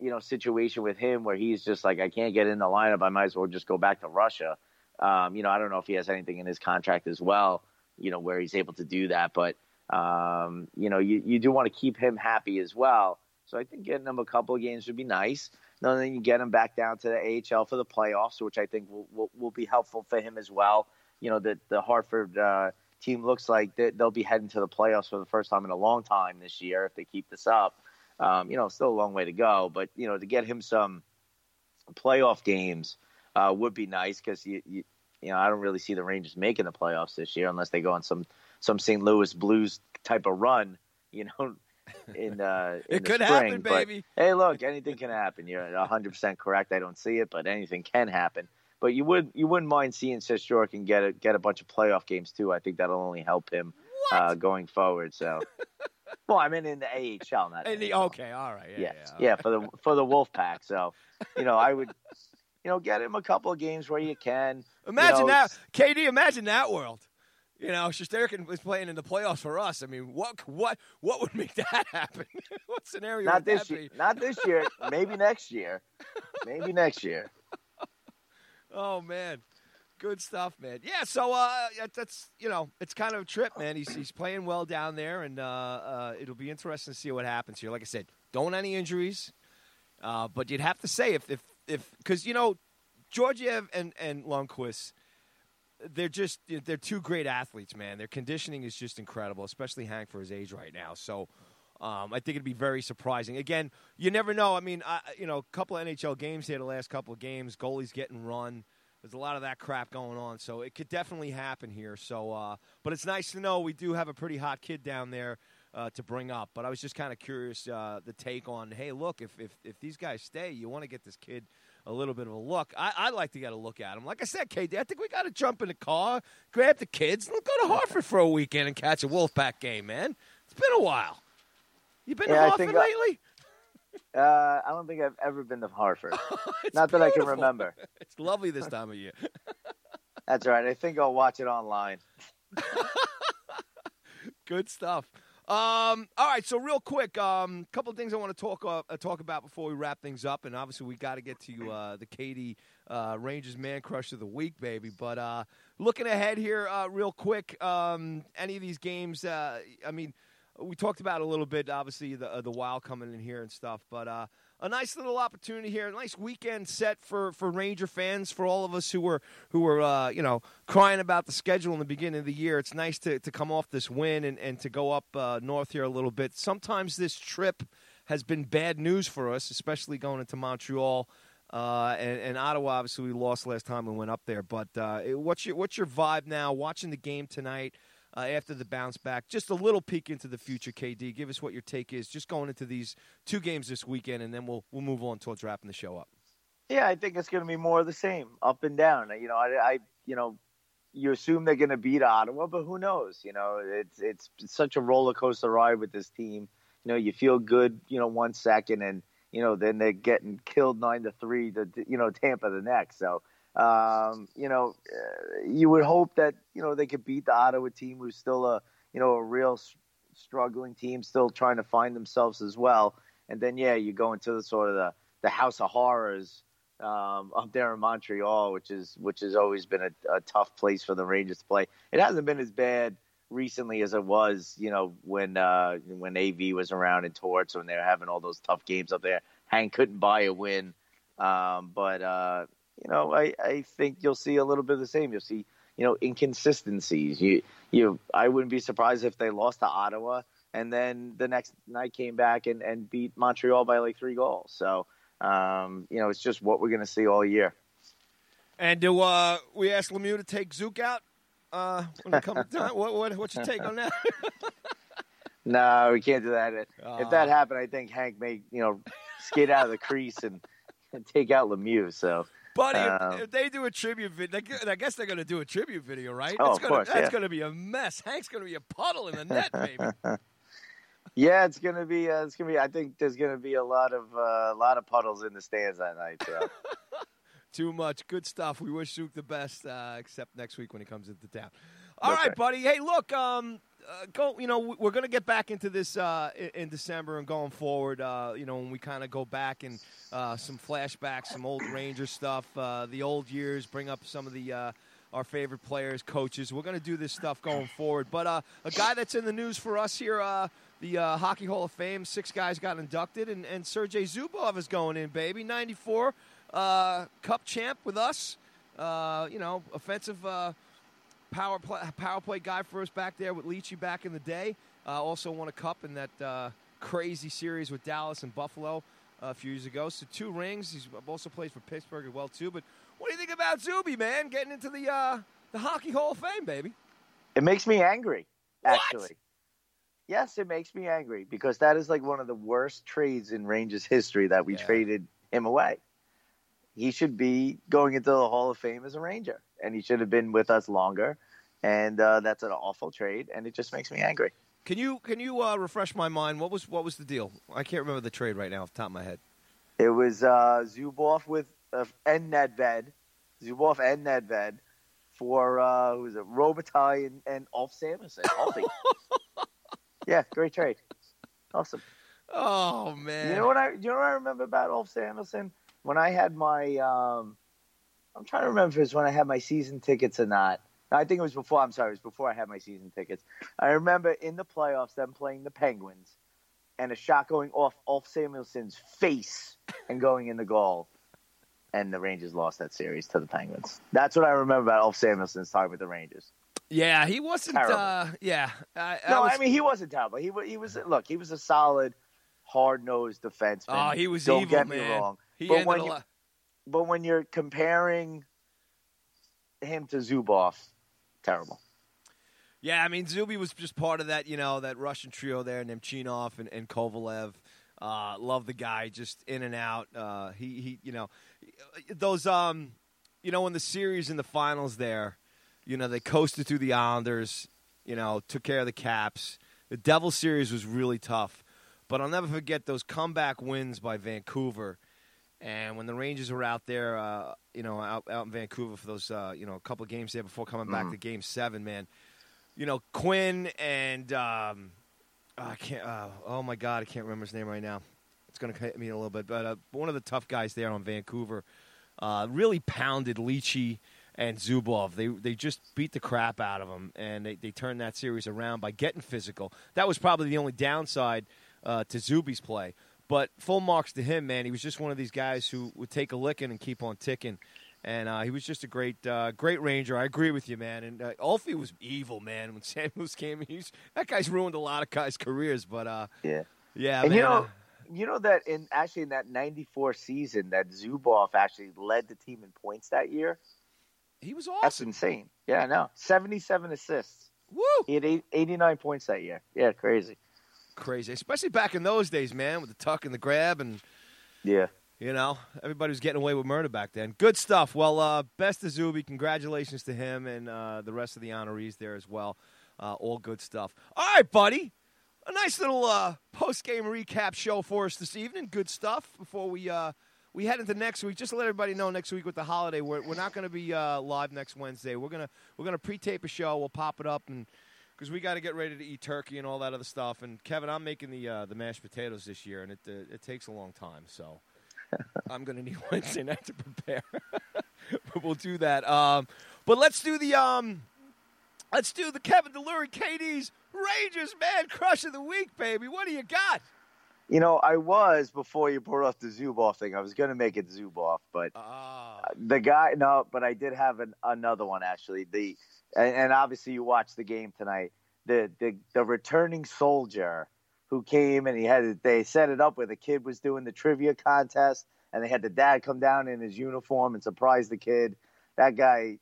you know, situation with him where he's just like, I can't get in the lineup. I might as well just go back to Russia. Um, you know, I don't know if he has anything in his contract as well, you know, where he's able to do that. But, um, you know, you, you do want to keep him happy as well. So I think getting him a couple of games would be nice. And then you get him back down to the AHL for the playoffs, which I think will, will, will be helpful for him as well. You know, the, the Hartford, uh, team looks like they'll be heading to the playoffs for the first time in a long time this year if they keep this up. Um, you know, still a long way to go, but you know, to get him some playoff games uh, would be nice because you, you, you know, I don't really see the Rangers making the playoffs this year unless they go on some some St. Louis Blues type of run. You know, in uh, in it could spring. happen, but, baby. Hey, look, anything can happen. You're 100 percent correct. I don't see it, but anything can happen. But you would you wouldn't mind seeing Shesterkin get a get a bunch of playoff games too. I think that'll only help him uh, going forward. So, well, I mean in the AHL, not in the, okay, all right, yeah, yeah, yeah, yeah for the for the Wolfpack. So, you know, I would, you know, get him a couple of games where you can. Imagine you know, that, KD. Imagine that world. You know, Shesterkin was playing in the playoffs for us. I mean, what what what would make that happen? what scenario? Not this year. Not this year. Maybe next year. Maybe next year. Oh man. Good stuff, man. Yeah, so uh, that's you know, it's kind of a trip, man. He's he's playing well down there, and uh, uh, it'll be interesting to see what happens here. Like I said, don't any injuries, uh, but you'd have to say if if if because you know Georgiev and and Lundqvist, they're just they're two great athletes, man. Their conditioning is just incredible, especially Hank for his age right now. So. Um, I think it'd be very surprising. Again, you never know. I mean, I, you know, a couple of NHL games here, the last couple of games, goalies getting run. There's a lot of that crap going on, so it could definitely happen here. So, uh, but it's nice to know we do have a pretty hot kid down there uh, to bring up. But I was just kind of curious uh, the take on, hey, look, if, if if these guys stay, you want to get this kid a little bit of a look. I, would like to get a look at him. Like I said, KD, I think we got to jump in the car, grab the kids, and go to Hartford for a weekend and catch a Wolfpack game, man. It's been a while. You been yeah, to Hartford lately? Uh, I don't think I've ever been to Hartford. Not that I can remember. It's lovely this time of year. That's right. I think I'll watch it online. Good stuff. Um, all right, so real quick, a um, couple of things I want to talk uh, talk about before we wrap things up, and obviously we got to get to uh, the Katie uh, Rangers Man Crush of the Week, baby. But uh, looking ahead here, uh, real quick, um, any of these games, uh, I mean, we talked about a little bit, obviously the the Wild coming in here and stuff, but a nice little opportunity here, a nice weekend set for, for Ranger fans, for all of us who were who were uh, you know crying about the schedule in the beginning of the year. It's nice to, to come off this win and, and to go up uh, north here a little bit. Sometimes this trip has been bad news for us, especially going into Montreal. Uh, and, and, Ottawa, obviously, we lost last time we went up there. But uh, what's your what's your vibe now? Watching the game tonight, uh, after the bounce back. Just a little peek into the future, KD. Give us what your take is, just going into these two games this weekend, and then we'll we'll move on towards wrapping the show up. Yeah, I think it's going to be more of the same, up and down. You know, I, I you know, you assume they're going to beat Ottawa, but who knows? You know, it's it's such a roller coaster ride with this team. You know, you feel good, you know, one second, and you know, then they're getting killed nine to three to you know Tampa the next. So um, you know, uh, you would hope that you know they could beat the Ottawa team, who's still a you know a real struggling team, still trying to find themselves as well. And then yeah, you go into the sort of the, the house of horrors um, up there in Montreal, which is which has always been a, a tough place for the Rangers to play. It hasn't been as bad recently as it was, you know, when uh, when AV was around in Torts when they were having all those tough games up there. Hank couldn't buy a win, um, but uh, you know, I, I think you'll see a little bit of the same. You'll see, you know, inconsistencies. You you I wouldn't be surprised if they lost to Ottawa and then the next night came back and, and beat Montreal by like three goals. So um, you know, it's just what we're gonna see all year. And do uh, we ask Lemieux to take Zook out uh, when it comes time? What, what what's your take on that? no, we can't do that. If uh, that happened, I think Hank may you know skate out of the crease and, and take out Lemieux. So Buddy, um, if, if, they do a tribute video, I guess they're going to do a tribute video, right? Oh, it's of gonna, course. That's yeah. going to be a mess. Hank's going to be a puddle in the net, baby. yeah, it's going to be. Uh, it's going to be. I think there's going to be a lot of uh, a lot of puddles in the stands that night. So. Too much good stuff. We wish Zook the best, uh, except next week when he comes into town. All right, buddy. Hey, look, um, uh, go. You know, we're going to get back into this uh, in December and going forward. Uh, you know, when we kind of go back and uh, some flashbacks, some old Ranger stuff, uh, the old years, bring up some of the uh, our favorite players, coaches. We're going to do this stuff going forward. But a guy that's in the news for us here. the Hockey Hall of Fame, six guys got inducted, and, and Sergei Zubov is going in, baby. 94 Cup champ with us. you know, offensive power play, power play guy for us back there with Leachy back in the day. Uh, also won a cup in that uh, crazy series with Dallas and Buffalo uh, a few years ago. So two rings. He's also plays for Pittsburgh as well too. But what do you think about Zuby, man? Getting into the uh, the Hockey Hall of Fame, baby. It makes me angry, actually. What? Yes, it makes me angry because that is like one of the worst trades in Rangers history that we yeah. traded him away. He should be going into the Hall of Fame as a Ranger and he should have been with us longer. And uh, that's an awful trade, and it just makes me angry. Can you can you uh, refresh my mind? What was what was the deal? I can't remember the trade right now off the top of my head. It was uh, Zubov with uh, and Nedved, Zubov and Nedved for uh, who was it? Robitaille and, and Ulf Samuelsson. yeah, great trade. Awesome. Oh man! You know what I you know what I remember about Ulf Samuelsson when I had my um, I'm trying to remember if it was when I had my season tickets or not. I think it was before. I'm sorry, it was before I had my season tickets. I remember in the playoffs them playing the Penguins, and a shot going off Ulf Samuelsson's face and going in the goal, and the Rangers lost that series to the Penguins. That's what I remember about Ulf Samuelsson's time with the Rangers. Yeah, he wasn't. Uh, yeah, I, no, I, was, I mean he wasn't terrible. He he was look, he was a solid, hard nosed defenseman. Oh, he was Don't evil, get man. me wrong. He but when a you. But when you're comparing him to Zubov, terrible. Yeah, I mean Zuby was just part of that, you know, that Russian trio there, Nemchinov and, and Kovalev. Uh, love the guy, just in and out. Uh, he, he, you know, those, um, you know, in the series in the finals there, you know, they coasted through the Islanders, you know, took care of the Caps. The Devil series was really tough, but I'll never forget those comeback wins by Vancouver. And when the Rangers were out there, uh, you know, out, out in Vancouver for those, uh, you know, a couple of games there before coming back Mhm. to Game Seven, man. You know, Quinn and um, I can't. Uh, oh my God, I can't remember his name right now. It's going to hit me in a little bit, but uh, one of the tough guys there on Vancouver uh, really pounded Leachy and Zubov. They they just beat the crap out of them, and they, they turned that series around by getting physical. That was probably the only downside uh, to Zuby's play. But full marks to him, man. He was just one of these guys who would take a licking and keep on ticking. And uh, he was just a great, uh, great ranger. I agree with you, man. And uh, Alfie was evil, man. When Samuels came, he's that guy's ruined a lot of guys' careers. But uh, Yeah. yeah, and man. you know, uh, you know that in actually in that '94 season, that Zubov actually led the team in points that year. he was awesome. That's insane. Yeah, I know. 77 assists. Woo! He had eight, 89 points that year. Yeah, crazy. Crazy, especially back in those days, man, with the tuck and the grab and Yeah. You know, everybody was getting away with murder back then. Good stuff. Well, uh, best to Zuby. Congratulations to him and uh, the rest of the honorees there as well. Uh, all good stuff. All right, buddy. A nice little uh, post game recap show for us this evening. Good stuff. Before we uh, we head into next week, just to let everybody know, next week with the holiday, we're, we're not going to be uh, live next Wednesday. We're gonna we're gonna pre-tape a show. We'll pop it up and because we got to get ready to eat turkey and all that other stuff. And Kevin, I'm making the uh, the mashed potatoes this year, and it uh, it takes a long time. So I'm going to need Wednesday night to prepare. but we'll do that. Um, but let's do the um, let's do the Kevin Delury KD's Rangers man crush of the week, baby. What do you got? You know, I was before you brought up the Zubov thing. I was going to make it Zubov, but Ah, the guy no, but I did have an, another one actually. The and, and obviously you watched the game tonight. The the the returning soldier who came and he had they set it up where the kid was doing the trivia contest and they had the dad come down in his uniform and surprise the kid. That guy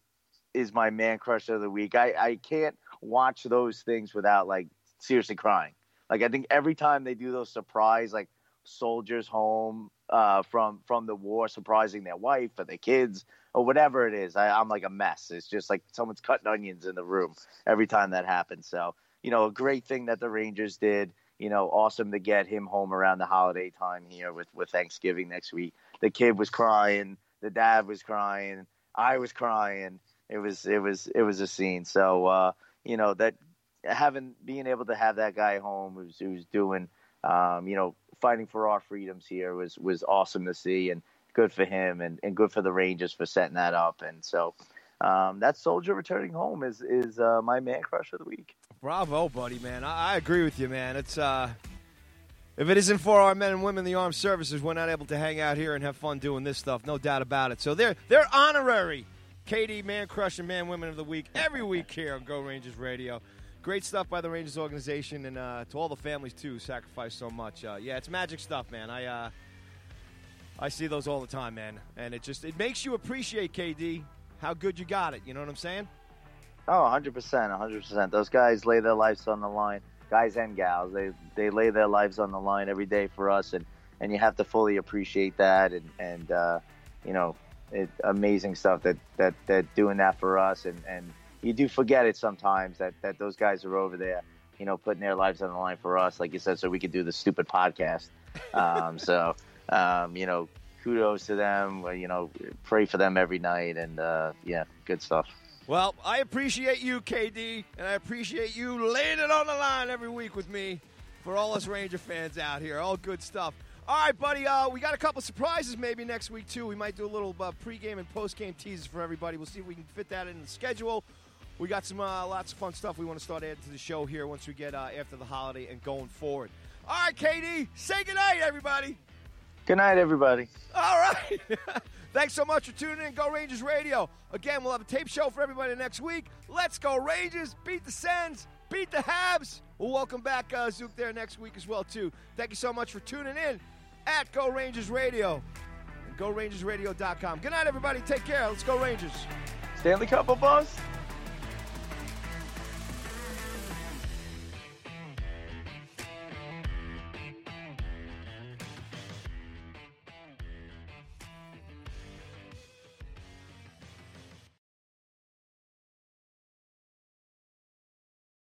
is my man crush of the week. I, I can't watch those things without like seriously crying. Like I think every time they do those surprise like soldiers home uh, from from the war, surprising their wife or their kids or whatever it is, I, I'm like a mess. It's just like someone's cutting onions in the room every time that happens. So you know, a great thing that the Rangers did. You know, awesome to get him home around the holiday time here with with Thanksgiving next week. The kid was crying, the dad was crying, I was crying. It was it was it was a scene. So uh, you know that having being able to have that guy home who's who's doing um, you know fighting for our freedoms here was was awesome to see and good for him and, and good for the Rangers for setting that up and so um, that soldier returning home is is uh, my man crush of the week. bravo, buddy, man. I, I agree with you, man. It's uh, if it isn't for our men and women in the armed services, we're not able to hang out here and have fun doing this stuff. No doubt about it. So they're they're honorary. KD Man Crush and Man Women of the Week every week here on Go Rangers Radio. Great stuff by the Rangers organization and uh, to all the families too who sacrifice so much. Uh, yeah, it's magic stuff, man. I uh, I see those all the time, man, and it just it makes you appreciate KD how good you got it. You know what I'm saying? Oh, 100%, 100%. Those guys lay their lives on the line, guys and gals. They they lay their lives on the line every day for us, and, and you have to fully appreciate that. And, and uh, you know, it, amazing stuff that, that they're doing that for us. And, and you do forget it sometimes that, that those guys are over there, you know, putting their lives on the line for us, like you said, so we could do the stupid podcast. Um, so, um, you know, kudos to them. You know, pray for them every night. And, uh, yeah, good stuff. Well, I appreciate you, KD, and I appreciate you laying it on the line every week with me for all us Ranger fans out here. All good stuff. All right, buddy. Uh, we got a couple surprises maybe next week too. We might do a little uh, pregame and postgame teases for everybody. We'll see if we can fit that in the schedule. We got some uh, lots of fun stuff we want to start adding to the show here once we get uh, after the holiday and going forward. All right, KD, say goodnight, everybody. Good night, everybody. All right. Thanks so much for tuning in. Go Rangers Radio. Again, we'll have a tape show for everybody next week. Let's go Rangers. Beat the Sens. Beat the Habs. We'll welcome back uh, Zook there next week as well too. Thank you so much for tuning in at Go Rangers Radio and GoRangersRadio.com. Good night, everybody. Take care. Let's go Rangers. Stanley Cup, boss.